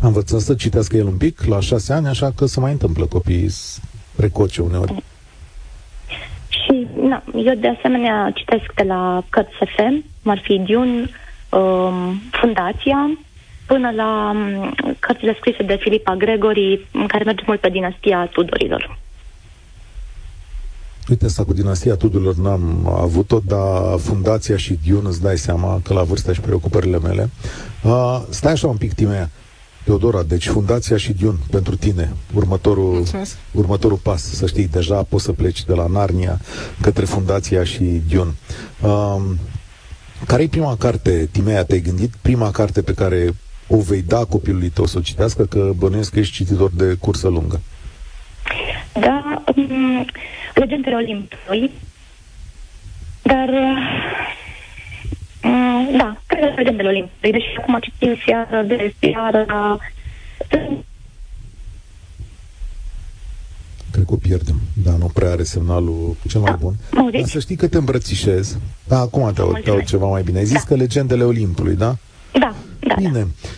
Am învățat să citească el un pic la șase ani, așa că se mai întâmplă copiii precoce uneori. Și na, eu de asemenea citesc de la cărți SF, cum ar fi Dune, um, Fundația, până la um, cărțile scrise de Filipa Gregory, în care merge mult pe dinastia Tudorilor. Uite, asta cu dinastia Tudorilor n-am avut-o, dar Fundația și Dune îți dai seama că la vârsta și preocupările mele. Uh, stai așa un pic, Timea. Teodora, deci Fundația și Dion pentru tine, următorul, următorul pas, să știi, deja poți să pleci de la Narnia către Fundația și Dion. Um, care e prima carte, Timea, te-ai gândit? Prima carte pe care o vei da copilului tău să o citească, că bănuiesc că ești cititor de cursă lungă. Da, um, Legendele Olimpului, dar Mm, da, cred că vedem de la Olimpii. Deși acum citim seara de seară. Cred că o pierdem. Da, nu prea are semnalul cel mai da. bun. Dar să știi că te îmbrățișez. Da, acum te aud, te aud ceva mai bine. Ai zis da. că legendele Olimpului, da? Da, da. Bine. Da.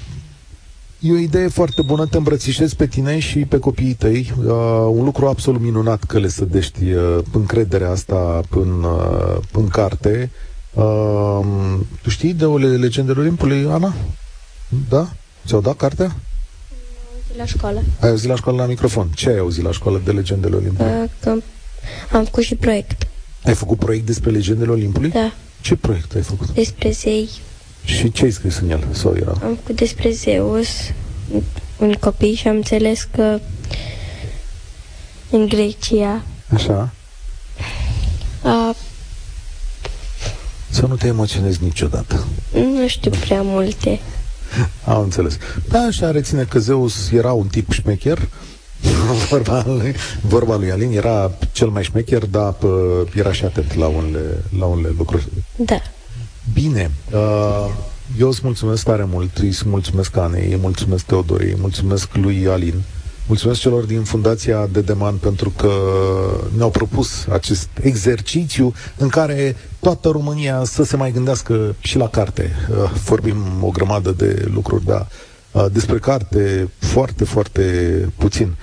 E o idee foarte bună, te îmbrățișez pe tine și pe copiii tăi. Uh, un lucru absolut minunat că le sădești uh, încrederea asta în, uh, în carte Uh, tu știi de o legendele Olimpului, Ana? Da? Ți-au dat cartea? la școală. Ai auzit la școală la microfon. Ce ai auzit la școală de legendele Olimpului? Uh, că am făcut și proiect. Ai făcut proiect despre legendele Olimpului? Da. Ce proiect ai făcut? Despre zei. Și ce ai scris în el? Sau era? Am făcut despre Zeus, un copil și am înțeles că în Grecia Așa. a să nu te emoționezi niciodată. Nu știu prea multe. Am înțeles. Da, așa reține că Zeus era un tip șmecher, vorba lui, vorba lui Alin era cel mai șmecher, dar pă, era și atent la unele, la unele lucruri. Da. Bine. Uh, eu îți mulțumesc tare mult, îi mulțumesc Anei, îi mulțumesc Teodorii, îi mulțumesc lui Alin. Mulțumesc celor din Fundația de Deman pentru că ne-au propus acest exercițiu în care toată România să se mai gândească și la carte. Uh, vorbim o grămadă de lucruri, dar uh, despre carte foarte, foarte puțin.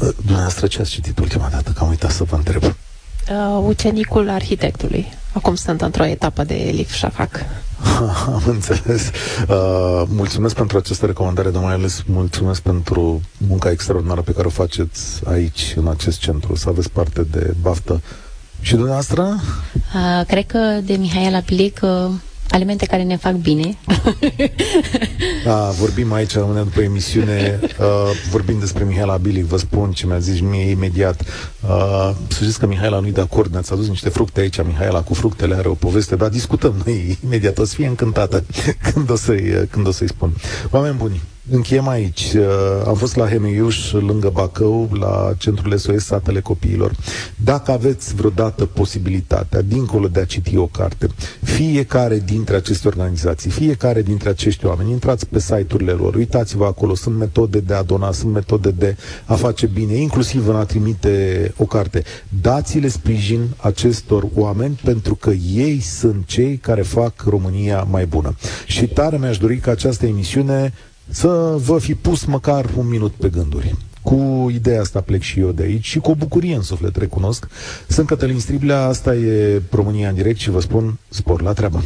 Uh, dumneavoastră ce ați citit ultima dată? Că am uitat să vă întreb. Uh, ucenicul arhitectului. Acum sunt într-o etapă de Elif Shafak. Am înțeles. Uh, mulțumesc pentru această recomandare, dar mai ales mulțumesc pentru munca extraordinară pe care o faceți aici, în acest centru. Să aveți parte de baftă. Și dumneavoastră? Uh, cred că de Mihaela Pilic uh, alimente care ne fac bine. da, vorbim aici, rămânem după emisiune, uh, vorbim despre Mihaela Bilic, vă spun ce mi-a zis mie imediat. Uh, să știți că Mihaela nu-i de acord, ne-ați adus niște fructe aici, Mihaela cu fructele are o poveste, dar discutăm noi imediat, o să fie încântată când o să-i, când o să-i spun. Oameni buni, Încheiem aici. Uh, am fost la Hemeiuș, lângă Bacău, la centrul SOS Satele Copiilor. Dacă aveți vreodată posibilitatea, dincolo de a citi o carte, fiecare dintre aceste organizații, fiecare dintre acești oameni, intrați pe site-urile lor, uitați-vă acolo, sunt metode de a dona, sunt metode de a face bine, inclusiv în a trimite o carte. Dați-le sprijin acestor oameni pentru că ei sunt cei care fac România mai bună. Și tare mi-aș dori ca această emisiune să vă fi pus măcar un minut pe gânduri. Cu ideea asta plec și eu de aici și cu o bucurie în suflet, recunosc. Sunt Cătălin Striblea, asta e România în direct și vă spun spor la treabă.